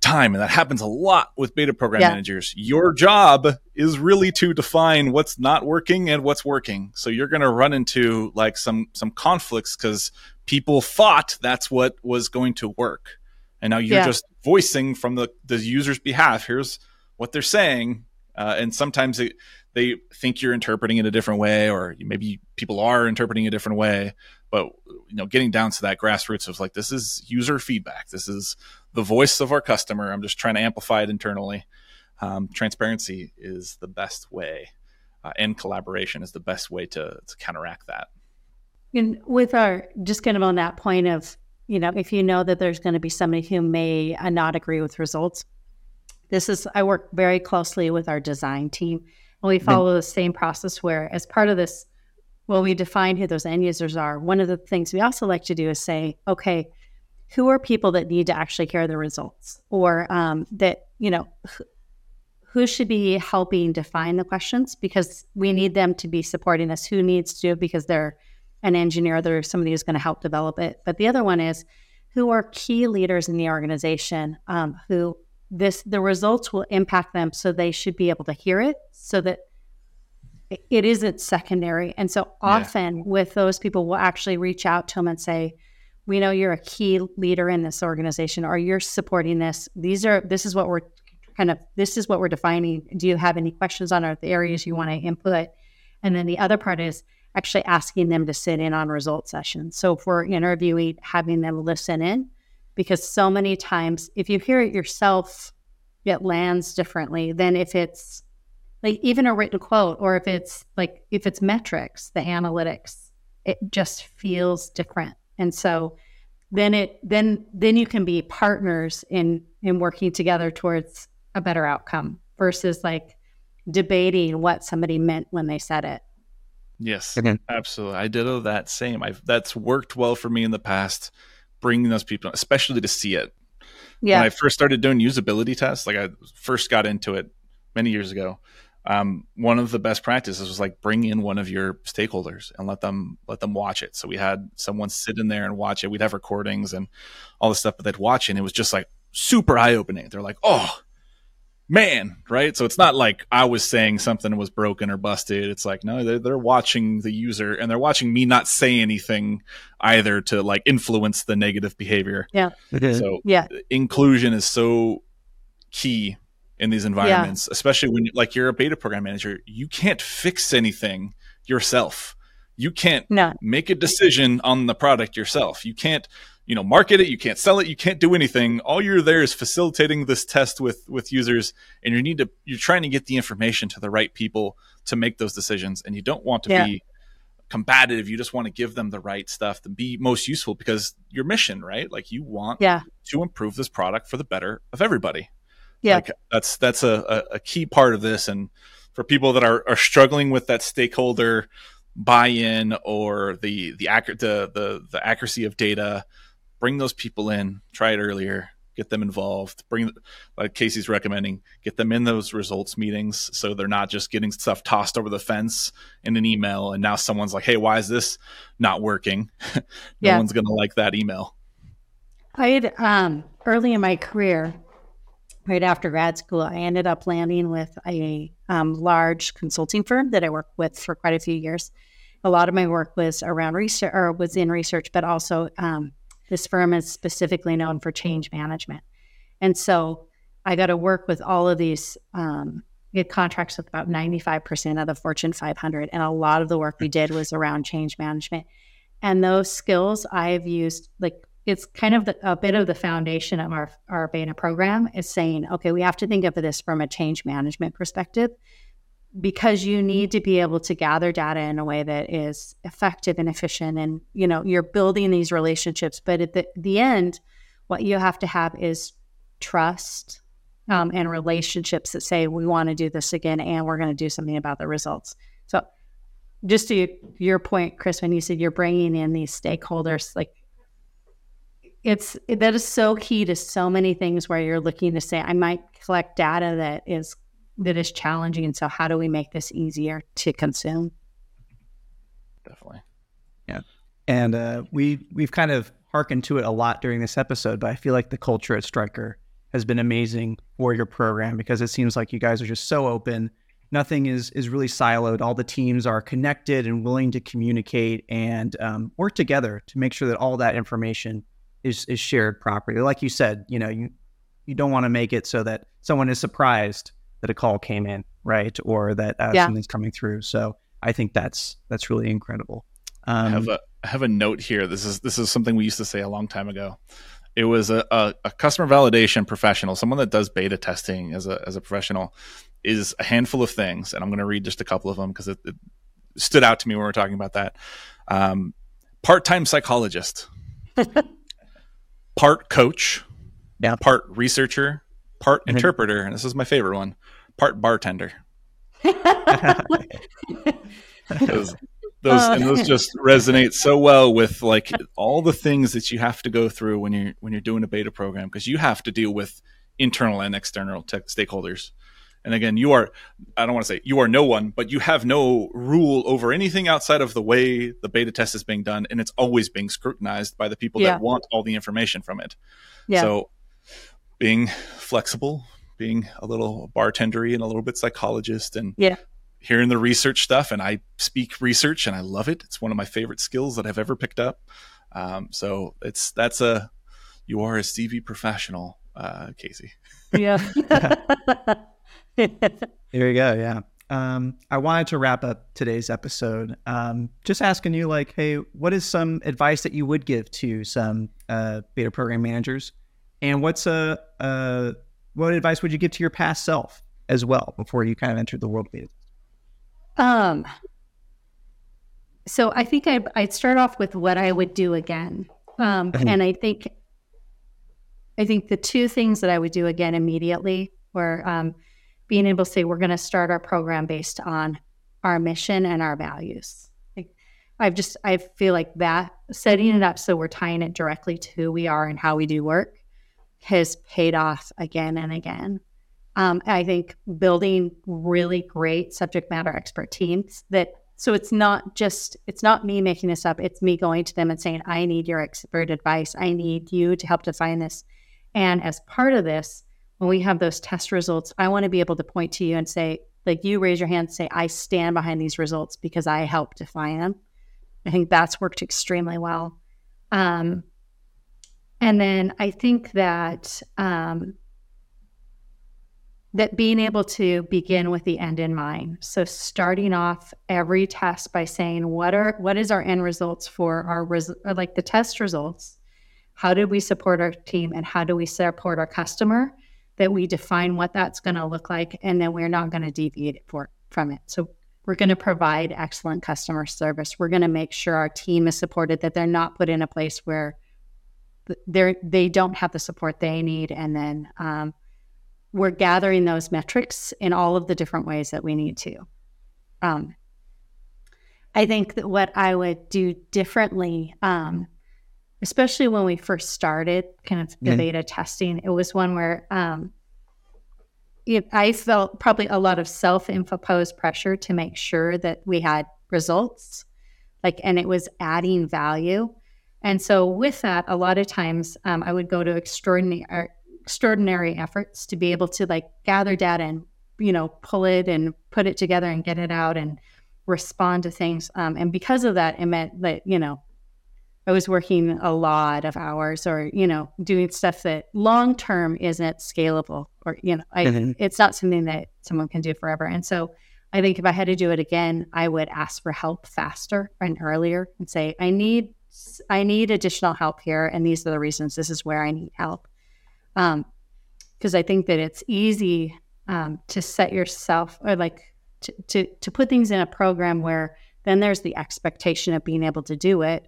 time, and that happens a lot with beta program yeah. managers. Your job is really to define what's not working and what's working. So you're going to run into like some some conflicts because people thought that's what was going to work, and now you're yeah. just voicing from the the user's behalf. Here's what they're saying, uh, and sometimes it, they think you're interpreting it a different way, or maybe people are interpreting a different way. But you know, getting down to that grassroots of like this is user feedback. This is the voice of our customer. I'm just trying to amplify it internally. Um, transparency is the best way, uh, and collaboration is the best way to to counteract that. And with our just kind of on that point of you know, if you know that there's going to be somebody who may uh, not agree with results, this is I work very closely with our design team and we follow the same process where, as part of this, well, we define who those end users are. One of the things we also like to do is say, okay, who are people that need to actually hear the results, or um, that you know, who should be helping define the questions because we need them to be supporting us. Who needs to because they're an engineer, they're somebody who's going to help develop it. But the other one is who are key leaders in the organization um, who this the results will impact them so they should be able to hear it so that it isn't secondary. And so often yeah. with those people we'll actually reach out to them and say we know you're a key leader in this organization or you're supporting this. These are this is what we're kind of this is what we're defining. Do you have any questions on the areas you want to input? And then the other part is actually asking them to sit in on result sessions. So if we're interviewing having them listen in because so many times if you hear it yourself it lands differently than if it's like even a written quote or if it's like if it's metrics the analytics it just feels different. And so then it then then you can be partners in in working together towards a better outcome versus like debating what somebody meant when they said it. Yes absolutely. I did that same. I've that's worked well for me in the past bringing those people, especially to see it. Yeah. When I first started doing usability tests, like I first got into it many years ago, um, one of the best practices was like bring in one of your stakeholders and let them let them watch it. So we had someone sit in there and watch it. We'd have recordings and all the stuff, but they'd watch it and it was just like super eye opening. They're like, oh, man, right? So it's not like I was saying something was broken or busted. It's like, no, they're, they're watching the user and they're watching me not say anything either to like influence the negative behavior. Yeah. So yeah. inclusion is so key in these environments, yeah. especially when like you're a beta program manager, you can't fix anything yourself. You can't no. make a decision on the product yourself. You can't you know market it you can't sell it you can't do anything. All you're there is facilitating this test with with users and you need to you're trying to get the information to the right people to make those decisions and you don't want to yeah. be combative. You just want to give them the right stuff to be most useful because your mission right? Like you want yeah. to improve this product for the better of everybody. Yeah. Like that's that's a, a, key part of this and for people that are, are struggling with that stakeholder buy-in or the the, accurate the, the the accuracy of data bring those people in, try it earlier, get them involved, bring like Casey's recommending, get them in those results meetings so they're not just getting stuff tossed over the fence in an email and now someone's like, "Hey, why is this not working?" (laughs) no yeah. one's going to like that email. I had um early in my career, right after grad school, I ended up landing with a um, large consulting firm that I worked with for quite a few years. A lot of my work was around research or was in research, but also um, this firm is specifically known for change management. And so I got to work with all of these, um, get contracts with about 95% of the Fortune 500. And a lot of the work we did was around change management. And those skills I've used, like, it's kind of the, a bit of the foundation of our, our beta program is saying, okay, we have to think of this from a change management perspective because you need to be able to gather data in a way that is effective and efficient and you know you're building these relationships but at the, the end what you have to have is trust um, and relationships that say we want to do this again and we're going to do something about the results. So just to your point chris when you said you're bringing in these stakeholders like it's that is so key to so many things where you're looking to say i might collect data that is that is challenging. And So how do we make this easier to consume? Definitely. Yeah. And uh, we we've kind of hearkened to it a lot during this episode, but I feel like the culture at Stryker has been amazing for your program because it seems like you guys are just so open. Nothing is is really siloed. All the teams are connected and willing to communicate and um, work together to make sure that all that information is is shared properly. Like you said, you know, you you don't want to make it so that someone is surprised that a call came in, right, or that uh, yeah. something's coming through. So I think that's that's really incredible. Um, I have a I have a note here. This is this is something we used to say a long time ago. It was a, a, a customer validation professional, someone that does beta testing as a as a professional, is a handful of things, and I'm going to read just a couple of them because it, it, stood out to me when we were talking about that. Um, part time psychologist, (laughs) part coach, yeah. part researcher, part mm-hmm. interpreter, and this is my favorite one, part bartender. those, those and those uh. just resonate so well with like all the things that you have to go through when you're when you're doing a beta program because you have to deal with internal and external tech stakeholders. And again, you are, I don't want to say you are no one, but you have no rule over anything outside of the way the beta test is being done. And it's always being scrutinized by the people yeah. that want all the information from it. Yeah. So being flexible, being a little bartendery and a little bit psychologist and yeah. hearing the research stuff. And I speak research and I love it. It's one of my favorite skills that I've ever picked up. Um, so it's that's a you are a CV professional, uh, Casey. Yeah. (laughs) Here we go. Yeah. Um, I wanted to wrap up today's episode, um, just asking you, like, hey, what is some advice that you would give to some uh, beta program managers, and what's a, a what advice would you give to your past self as well before you kind of entered the world of beta? Um, so I think I'd, I'd start off with what I would do again. Um, and I think, I think the two things that I would do again immediately were um, being able to say we're going to start our program based on our mission and our values. Like, I've just I feel like that setting it up so we're tying it directly to who we are and how we do work has paid off again and again. Um, I think building really great subject matter expert teams that so it's not just it's not me making this up. It's me going to them and saying, I need your expert advice. I need you to help define this. And as part of this, when we have those test results, I want to be able to point to you and say, like you raise your hand and say, I stand behind these results because I helped define them. I think that's worked extremely well. Um, and then I think that um, that being able to begin with the end in mind. So starting off every test by saying what are what is our end results for our res- like the test results. how do we support our team and how do we support our customer that we define what that's going to look like and then we're not going to deviate for, from it so we're going to provide excellent customer service we're going to make sure our team is supported that they're not put in a place where they're they don't have the support they need. And then um, we're gathering those metrics in all of the different ways that we need to. Um, i think that what i would do differently um, especially when we first started kind of the mm-hmm. beta testing it was one where um, it, i felt probably a lot of self-imposed pressure to make sure that we had results. Like and it was adding value and so, with that, a lot of times um, I would go to extraordinary er, extraordinary efforts to be able to like gather data and you know pull it and put it together and get it out and respond to things. Um, and because of that, it meant that you know I was working a lot of hours or you know doing stuff that long term isn't scalable or you know I, mm-hmm. it's not something that someone can do forever. And so. I think if I had to do it again, I would ask for help faster and earlier and say, I need I need additional help here, and these are the reasons. This is where I need help. Um, because I think that it's easy um, to set yourself or like to, to to put things in a program where then there's the expectation of being able to do it,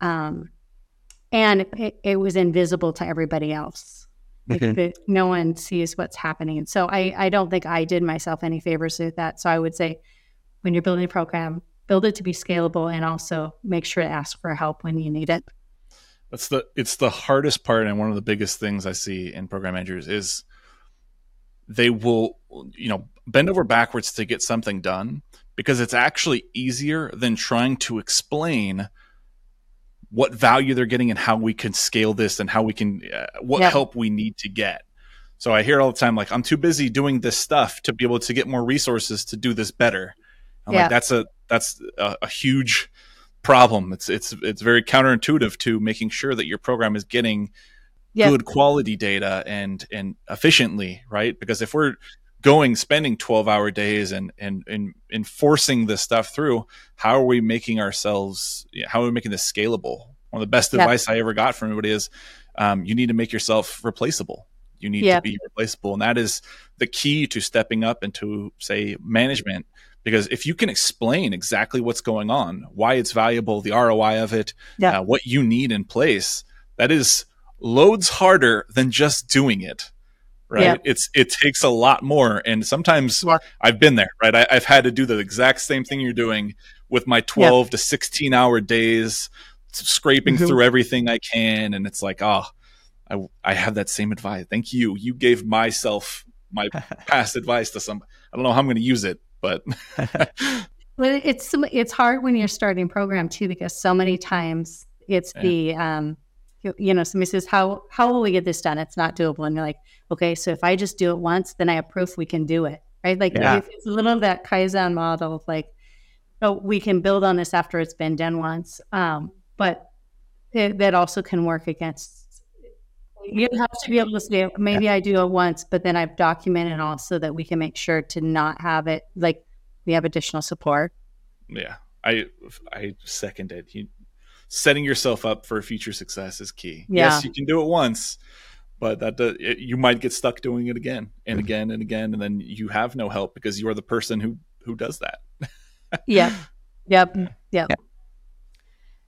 um, and it, it was invisible to everybody else. Like the, no one sees what's happening. So I, I don't think I did myself any favors with that. So I would say when you're building a program, build it to be scalable and also make sure to ask for help when you need it. That's the it's the hardest part and one of the biggest things i see in program managers is they will you know bend over backwards to get something done because it's actually easier than trying to explain what value they're getting and how we can scale this and how we can uh, what help we need to get. So i hear all the time like i'm too busy doing this stuff to be able to get more resources to do this better. I'm yeah. like that's a that's a, a huge problem. It's it's it's very counterintuitive to making sure that your program is getting good quality data and and efficiently, right? Because if we're going spending 12 hour days and and and enforcing this stuff through, how are we making ourselves how are we making this scalable? One of the best yeah. advice I ever got from anybody is um, you need to make yourself replaceable. You need yeah. to be replaceable. And that is the key to stepping up into, say, management because if you can explain exactly what's going on, why it's valuable, the ROI of it, yeah. uh, what you need in place, that is loads harder than just doing it. Right. Yeah. It's, it takes a lot more. And sometimes yeah. I've been there, right? I, have had to do the exact same thing you're doing with my 12 to 16 hour days, scraping mm-hmm. through everything I can. And it's like, oh, I, I have that same advice. Thank you. You gave myself my (laughs) past advice to some, I don't know how I'm going to use it, but (laughs) well, it's it's hard when you're starting program too because so many times it's yeah. the um, you, you, know somebody says how how will we get this done? It's not doable, and you're like, okay, so if I just do it once, then I have proof we can do it, right? Like yeah. it's a little of that kaizen model of like, oh, we can build on this after it's been done once, um, but it, that also can work against you have to be able to say maybe yeah. I do it once, but then I've documented also that we can make sure to not have it like we have additional support. Yeah, I I second it. You, setting yourself up for future success is key. Yeah. Yes, you can do it once, but that does, it, you might get stuck doing it again and mm-hmm. again and again, and then you have no help because you are the person who who does that. yep. Yep. (laughs) Yep.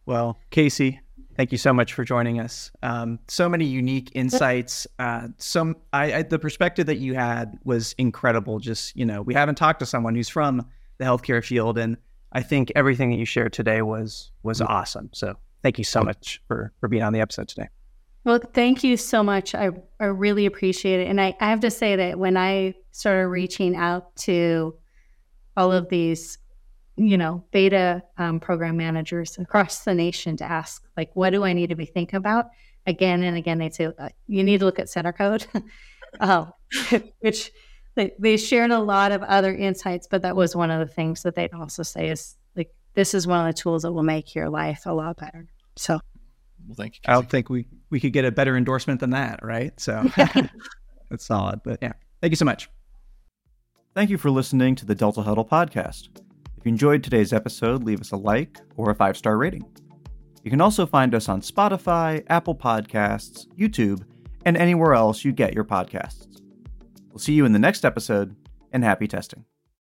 Well, Casey, Thank you so much for joining us. Um, so many unique insights. (laughs) Uh, some I, I, the perspective that you had was incredible. Just you know, we haven't talked to someone who's from the healthcare field, and I think everything that you shared today was was mm-hmm. awesome. So thank you so much for for being on the episode today. Well, thank you so much. I, I really appreciate it. And I, I have to say that when I started reaching out to all of these you know, beta um, program managers across the nation to ask, like, what do I need to be thinking about? Again and again, they'd say, uh, you need to look at Centercode, (laughs) um, (laughs) which they, they shared a lot of other insights, but that was one of the things that they'd also say is like, this is one of the tools that will make your life a lot better. So, well, thank you. Casey. I don't think we, we could get a better endorsement than that, right? So (laughs) that's solid. But yeah, thank you so much. Thank you for listening to the Delta Huddle podcast. You enjoyed today's episode, leave us a like or a five star rating. You can also find us on Spotify, Apple Podcasts, YouTube, and anywhere else you get your podcasts. We'll see you in the next episode, and happy testing.